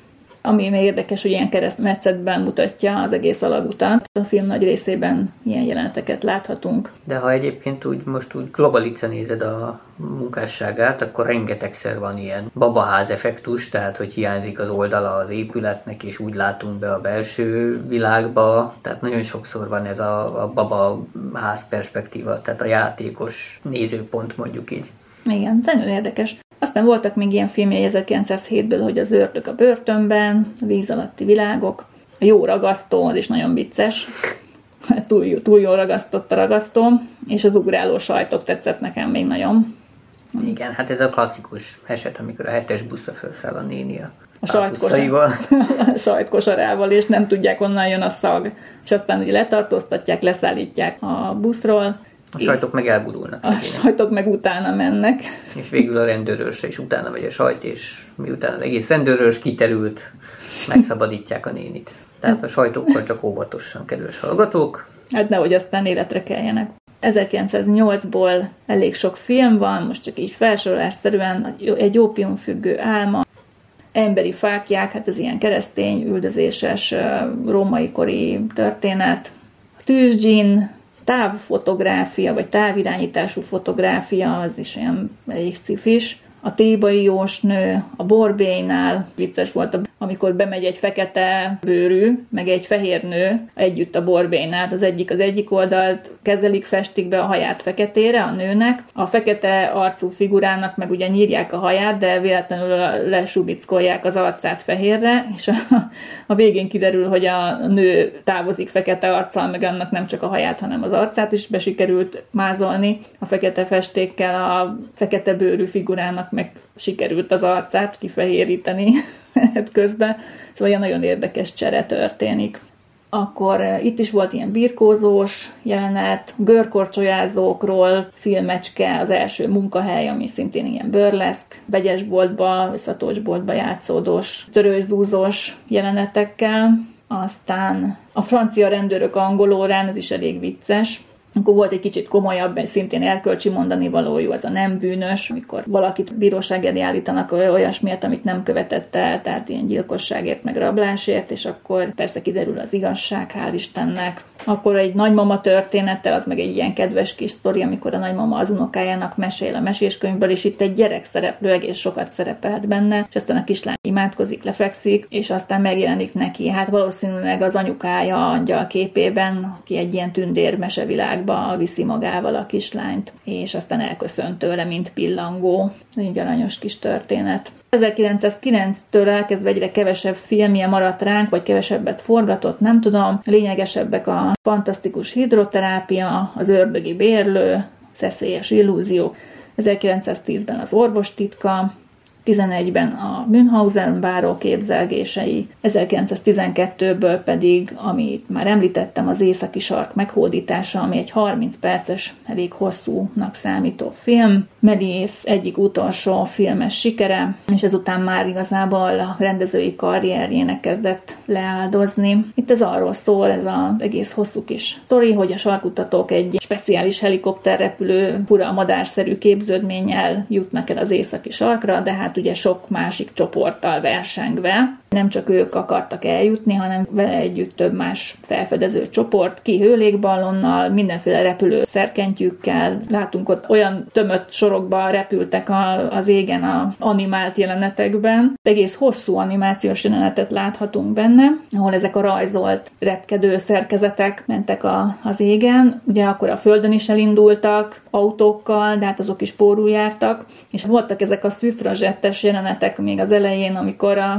Ami még érdekes, hogy ilyen keresztmetszetben mutatja az egész alagutat. A film nagy részében ilyen jeleneteket láthatunk. De ha egyébként úgy most úgy globalica nézed a munkásságát, akkor rengetegszer van ilyen babaház effektus, tehát hogy hiányzik az oldala az épületnek, és úgy látunk be a belső világba, tehát nagyon sokszor van ez a, a babaház perspektíva, tehát a játékos nézőpont mondjuk így. Igen, nagyon érdekes. Aztán voltak még ilyen filmjei 1907-ből, hogy az ördög a börtönben, a víz alatti világok, a jó ragasztó, az is nagyon vicces. túl, túl jól ragasztott a ragasztó, és az ugráló sajtok tetszett nekem még nagyon. Igen, hát ez a klasszikus eset, amikor a hetes buszra felszáll a néni a, a sajtkosarával, sajtkosarával, és nem tudják, onnan jön a szag. És aztán ugye letartóztatják, leszállítják a buszról, a sajtok meg elgurulnak. A sajtok meg utána mennek. És végül a rendőrösre is utána megy a sajt, és miután az egész rendőrös kiterült, megszabadítják a nénit. Tehát a sajtokkal csak óvatosan, kedves hallgatók. Hát nehogy aztán életre keljenek. 1908-ból elég sok film van, most csak így felsorolásszerűen egy ópiumfüggő álma, emberi fákják, hát ez ilyen keresztény, üldözéses római kori történet, tűzgyin, távfotográfia, vagy távirányítású fotográfia, az is ilyen elég cifis. A tébai jósnő, a borbénynál vicces volt, amikor bemegy egy fekete bőrű, meg egy fehér nő együtt a borbénál. Az egyik az egyik oldalt kezelik, festik be a haját feketére a nőnek, a fekete arcú figurának meg ugye nyírják a haját, de véletlenül lesubickolják az arcát fehérre, és a, a végén kiderül, hogy a nő távozik fekete arccal, meg annak nem csak a haját, hanem az arcát is besikerült mázolni a fekete festékkel, a fekete bőrű figurának meg sikerült az arcát kifehéríteni közben. Szóval ilyen nagyon érdekes csere történik. Akkor eh, itt is volt ilyen birkózós jelenet, görkorcsolyázókról, filmecske, az első munkahely, ami szintén ilyen burleszk, vegyesboltba, visszatócsboltba játszódós, törőzúzós jelenetekkel. Aztán a francia rendőrök angol órán, ez is elég vicces, akkor volt egy kicsit komolyabb, szintén erkölcsi mondani valójú, az a nem bűnös, amikor valakit bíróság elé állítanak olyasmiért, amit nem követett el, tehát ilyen gyilkosságért, meg rablásért, és akkor persze kiderül az igazság, hál' Istennek. Akkor egy nagymama története, az meg egy ilyen kedves kis sztori, amikor a nagymama az unokájának mesél a meséskönyvből, és itt egy gyerek szereplő egész sokat szerepelt benne, és aztán a kislány imádkozik, lefekszik, és aztán megjelenik neki, hát valószínűleg az anyukája angyal képében, ki egy ilyen tündér mesevilág országba viszi magával a kislányt, és aztán elköszönt tőle, mint pillangó. Egy aranyos kis történet. 1909-től elkezdve egyre kevesebb filmje maradt ránk, vagy kevesebbet forgatott, nem tudom. Lényegesebbek a fantasztikus hidroterápia, az ördögi bérlő, szeszélyes illúzió, 1910-ben az orvos titka, 11-ben a Münchhausen báró képzelgései, 1912-ből pedig, amit már említettem, az északi sark meghódítása, ami egy 30 perces, elég hosszúnak számító film. Mediész egyik utolsó filmes sikere, és ezután már igazából a rendezői karrierjének kezdett leáldozni. Itt ez arról szól, ez az egész hosszú kis sztori, hogy a sarkutatók egy speciális helikopterrepülő, fura madárszerű képződménnyel jutnak el az északi sarkra, de hát hát ugye sok másik csoporttal versengve. Nem csak ők akartak eljutni, hanem vele együtt több más felfedező csoport, ki hőlékballonnal, mindenféle repülő szerkentjükkel. Látunk ott olyan tömött sorokba repültek a, az égen a animált jelenetekben. Egész hosszú animációs jelenetet láthatunk benne, ahol ezek a rajzolt repkedő szerkezetek mentek a, az égen. Ugye akkor a földön is elindultak autókkal, de hát azok is pórul jártak, és voltak ezek a szüfrazsett kettes jelenetek még az elején, amikor a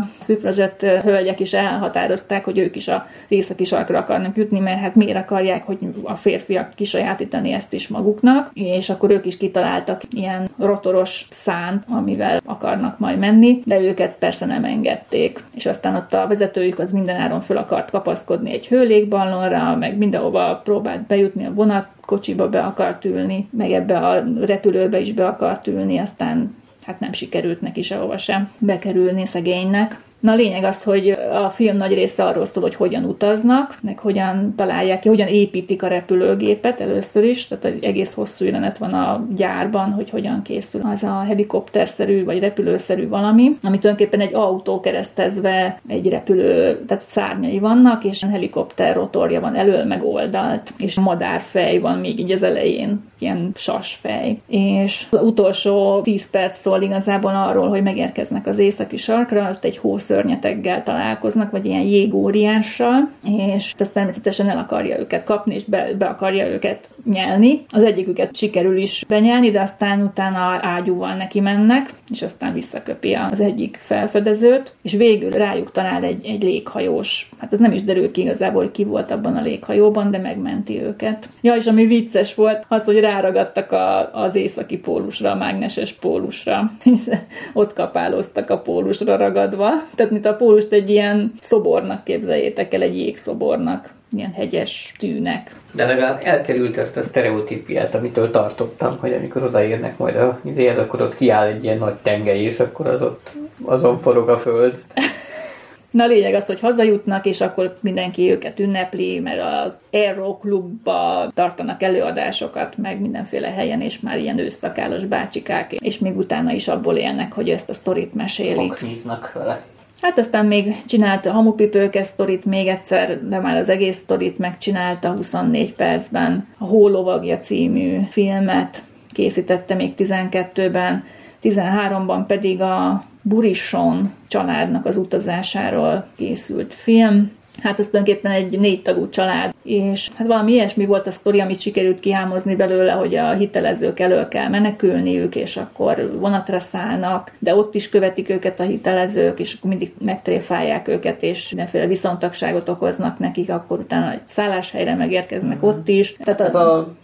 szüfrazsett hölgyek is elhatározták, hogy ők is a északi sarkra akarnak jutni, mert hát miért akarják, hogy a férfiak kisajátítani ezt is maguknak, és akkor ők is kitaláltak ilyen rotoros szánt, amivel akarnak majd menni, de őket persze nem engedték. És aztán ott a vezetőjük az mindenáron föl akart kapaszkodni egy hőlékballonra, meg mindenhova próbált bejutni a vonat kocsiba be akart ülni, meg ebbe a repülőbe is be akart ülni, aztán hát nem sikerült neki sehova sem bekerülni szegénynek. Na a lényeg az, hogy a film nagy része arról szól, hogy hogyan utaznak, meg hogyan találják ki, hogyan építik a repülőgépet először is, tehát egy egész hosszú jelenet van a gyárban, hogy hogyan készül az a helikopterszerű vagy repülőszerű valami, ami tulajdonképpen egy autó keresztezve egy repülő, tehát szárnyai vannak, és a helikopter rotorja van elől meg oldalt, és madárfej van még így az elején, ilyen sasfej. És az utolsó 10 perc szól igazából arról, hogy megérkeznek az északi sarkra, ott egy hósz szörnyeteggel találkoznak, vagy ilyen jégóriással, és ez természetesen el akarja őket kapni, és be, be akarja őket nyelni. Az egyiküket sikerül is benyelni, de aztán utána ágyúval neki mennek, és aztán visszaköpi az egyik felfedezőt, és végül rájuk talál egy, egy léghajós. Hát ez nem is derül ki igazából, hogy ki volt abban a léghajóban, de megmenti őket. Ja, és ami vicces volt, az, hogy ráragadtak a, az északi pólusra, a mágneses pólusra, és ott kapálóztak a pólusra ragadva. Tehát, mint a pólust egy ilyen szobornak képzeljétek el, egy jégszobornak ilyen hegyes tűnek. De legalább elkerült ezt a sztereotípiát, amitől tartottam, hogy amikor odaérnek majd a vizéhez, akkor ott kiáll egy ilyen nagy tengely, és akkor az ott azon forog a föld. Na lényeg az, hogy hazajutnak, és akkor mindenki őket ünnepli, mert az Aero Klubba tartanak előadásokat, meg mindenféle helyen, és már ilyen őszakállos bácsikák, és még utána is abból élnek, hogy ezt a sztorit mesélik. Akníznak vele. Hát aztán még csinálta a Hamupipőke sztorit még egyszer, de már az egész sztorit megcsinálta 24 percben. A Hólovagja című filmet készítette még 12-ben, 13-ban pedig a Burison családnak az utazásáról készült film. Hát ez tulajdonképpen egy négy tagú család, és hát valami ilyesmi volt a sztori, amit sikerült kihámozni belőle, hogy a hitelezők elől kell menekülniük, és akkor vonatra szállnak, de ott is követik őket a hitelezők, és akkor mindig megtréfálják őket, és mindenféle viszontagságot okoznak nekik, akkor utána egy szálláshelyre megérkeznek mm. ott is. Tehát az a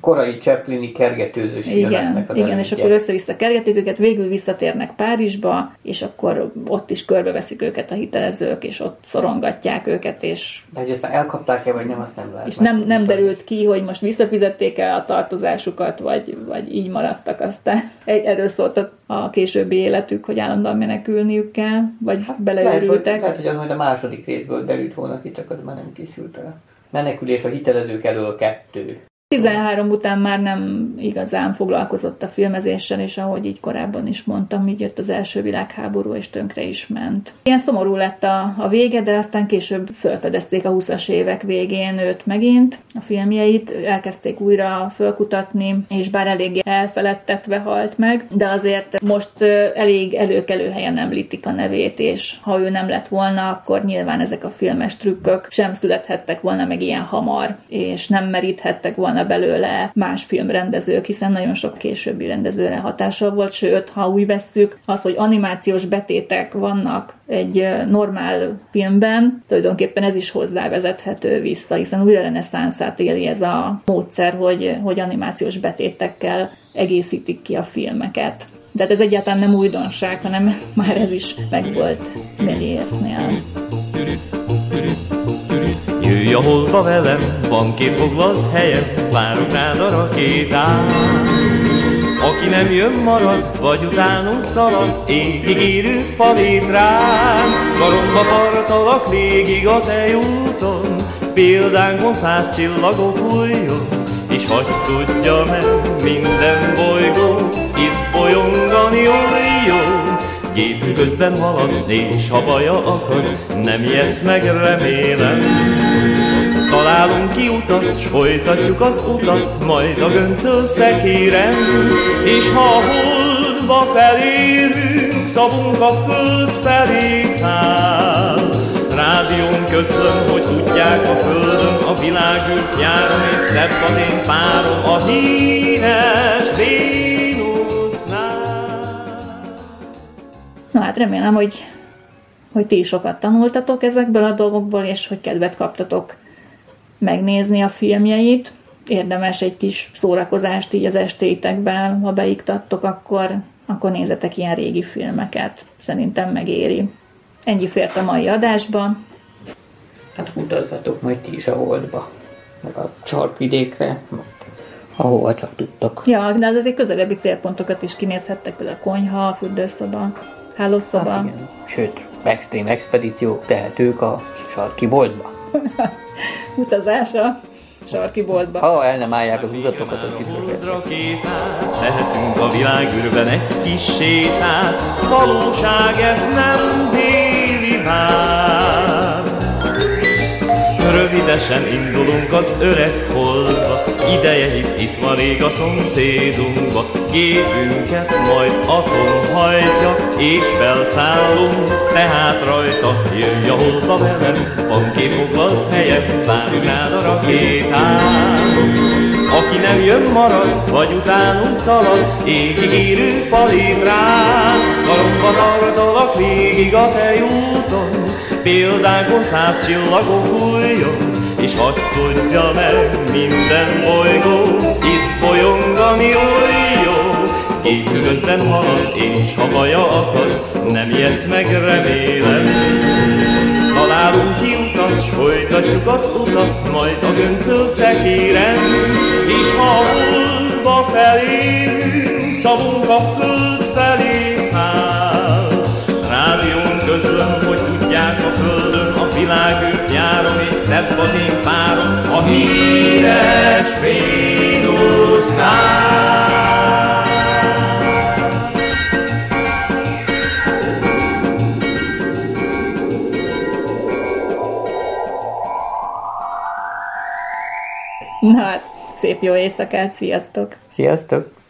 korai Chaplini kergetőzős Igen, az igen és akkor össze-vissza kergetik őket, végül visszatérnek Párizsba, és akkor ott is körbeveszik őket a hitelezők, és ott szorongatják őket, és... De hogy aztán elkapták-e, vagy nem, azt nem lehet. És nem, nem derült ki, hogy most visszafizették el a tartozásukat, vagy, vagy így maradtak aztán. Erről szólt a, a későbbi életük, hogy állandóan menekülniük kell, vagy hát beleörültek. Lehet, hogy, lehet, hogy az majd a második részből derült volna ki, csak az már nem készült el. Menekülés a hitelezők elől kettő. 13 után már nem igazán foglalkozott a filmezéssel, és ahogy így korábban is mondtam, így jött az első világháború, és tönkre is ment. Ilyen szomorú lett a, a vége, de aztán később felfedezték a 20-as évek végén őt megint, a filmjeit, elkezdték újra fölkutatni, és bár eléggé elfeledtetve halt meg, de azért most elég előkelő helyen említik a nevét, és ha ő nem lett volna, akkor nyilván ezek a filmes trükkök sem születhettek volna meg ilyen hamar, és nem meríthettek volna belőle más filmrendezők, hiszen nagyon sok későbbi rendezőre hatással volt, sőt, ha úgy vesszük, az, hogy animációs betétek vannak egy normál filmben, tulajdonképpen ez is hozzávezethető vissza, hiszen újra reneszánszát éli ez a módszer, hogy, hogy animációs betétekkel egészítik ki a filmeket. Tehát ez egyáltalán nem újdonság, hanem már ez is megvolt Méliésnél. Jöjj a holba velem, van két foglalt helyem, várok rád a rakétát. Aki nem jön marad, vagy utánunk szalad, égig érő falét rám. Karomba tartalak végig a te úton, példánkon száz csillagok fújjon, és hagy tudja meg minden bolygó, itt bolyongani oly jó. Gép közben halad, és ha baja akad, nem ijedsz meg, remélem. Találunk ki utat, s folytatjuk az utat, majd a göncöl szekéren. És ha a holdba felérünk, szavunk a föld felé száll. Rádión közlöm, hogy tudják a földön, a világ járom, és szebb az én párom, a híres Vénusnál. Na hát remélem, hogy, hogy ti is sokat tanultatok ezekből a dolgokból, és hogy kedvet kaptatok megnézni a filmjeit. Érdemes egy kis szórakozást így az estéitekben, ha beiktattok, akkor, akkor nézzetek ilyen régi filmeket. Szerintem megéri. Ennyi fért a mai adásba. Hát utazzatok majd ti is a holdba, meg a csarkvidékre, ahova csak tudtok. Ja, de az azért közelebbi célpontokat is kinézhettek, például a konyha, a fürdőszoba, hálószoba. Hát igen. Sőt, extrém expedíciók tehetők a sarki boltba. Utazása sarki boltba. Ha el nem állják az utatokat, az biztos tehetünk a világűrben egy kis sétát, valóság ez nem déli már. Rövidesen indulunk az öreg holdba, ideje hisz itt van rég a szomszédunkba, gépünket majd atom hajtja, és felszállunk, tehát rajta jöjj a holdba velem, van két foglalt helyem, várj rád a rakétát. Aki nem jön marad, vagy utánunk szalad, égig érő falét rád. Karomba tartalak végig a te úton, példánkon száz csillagok fújjon, és hadd tudja meg minden bolygó, itt bolyongani oly jó. Két közben halad, és ha baja akad, nem ijedsz meg, remélem. Találunk ki utat, s folytatjuk az utat, majd a göncöl szekéren. És ha a holdba felérünk, szavunk a föld felé száll. Rádión közlöm, hogy földön, a világűrt járom, és szebb az én párom, a híres Vénusnál. Na hát, szép jó éjszakát, sziasztok! Sziasztok!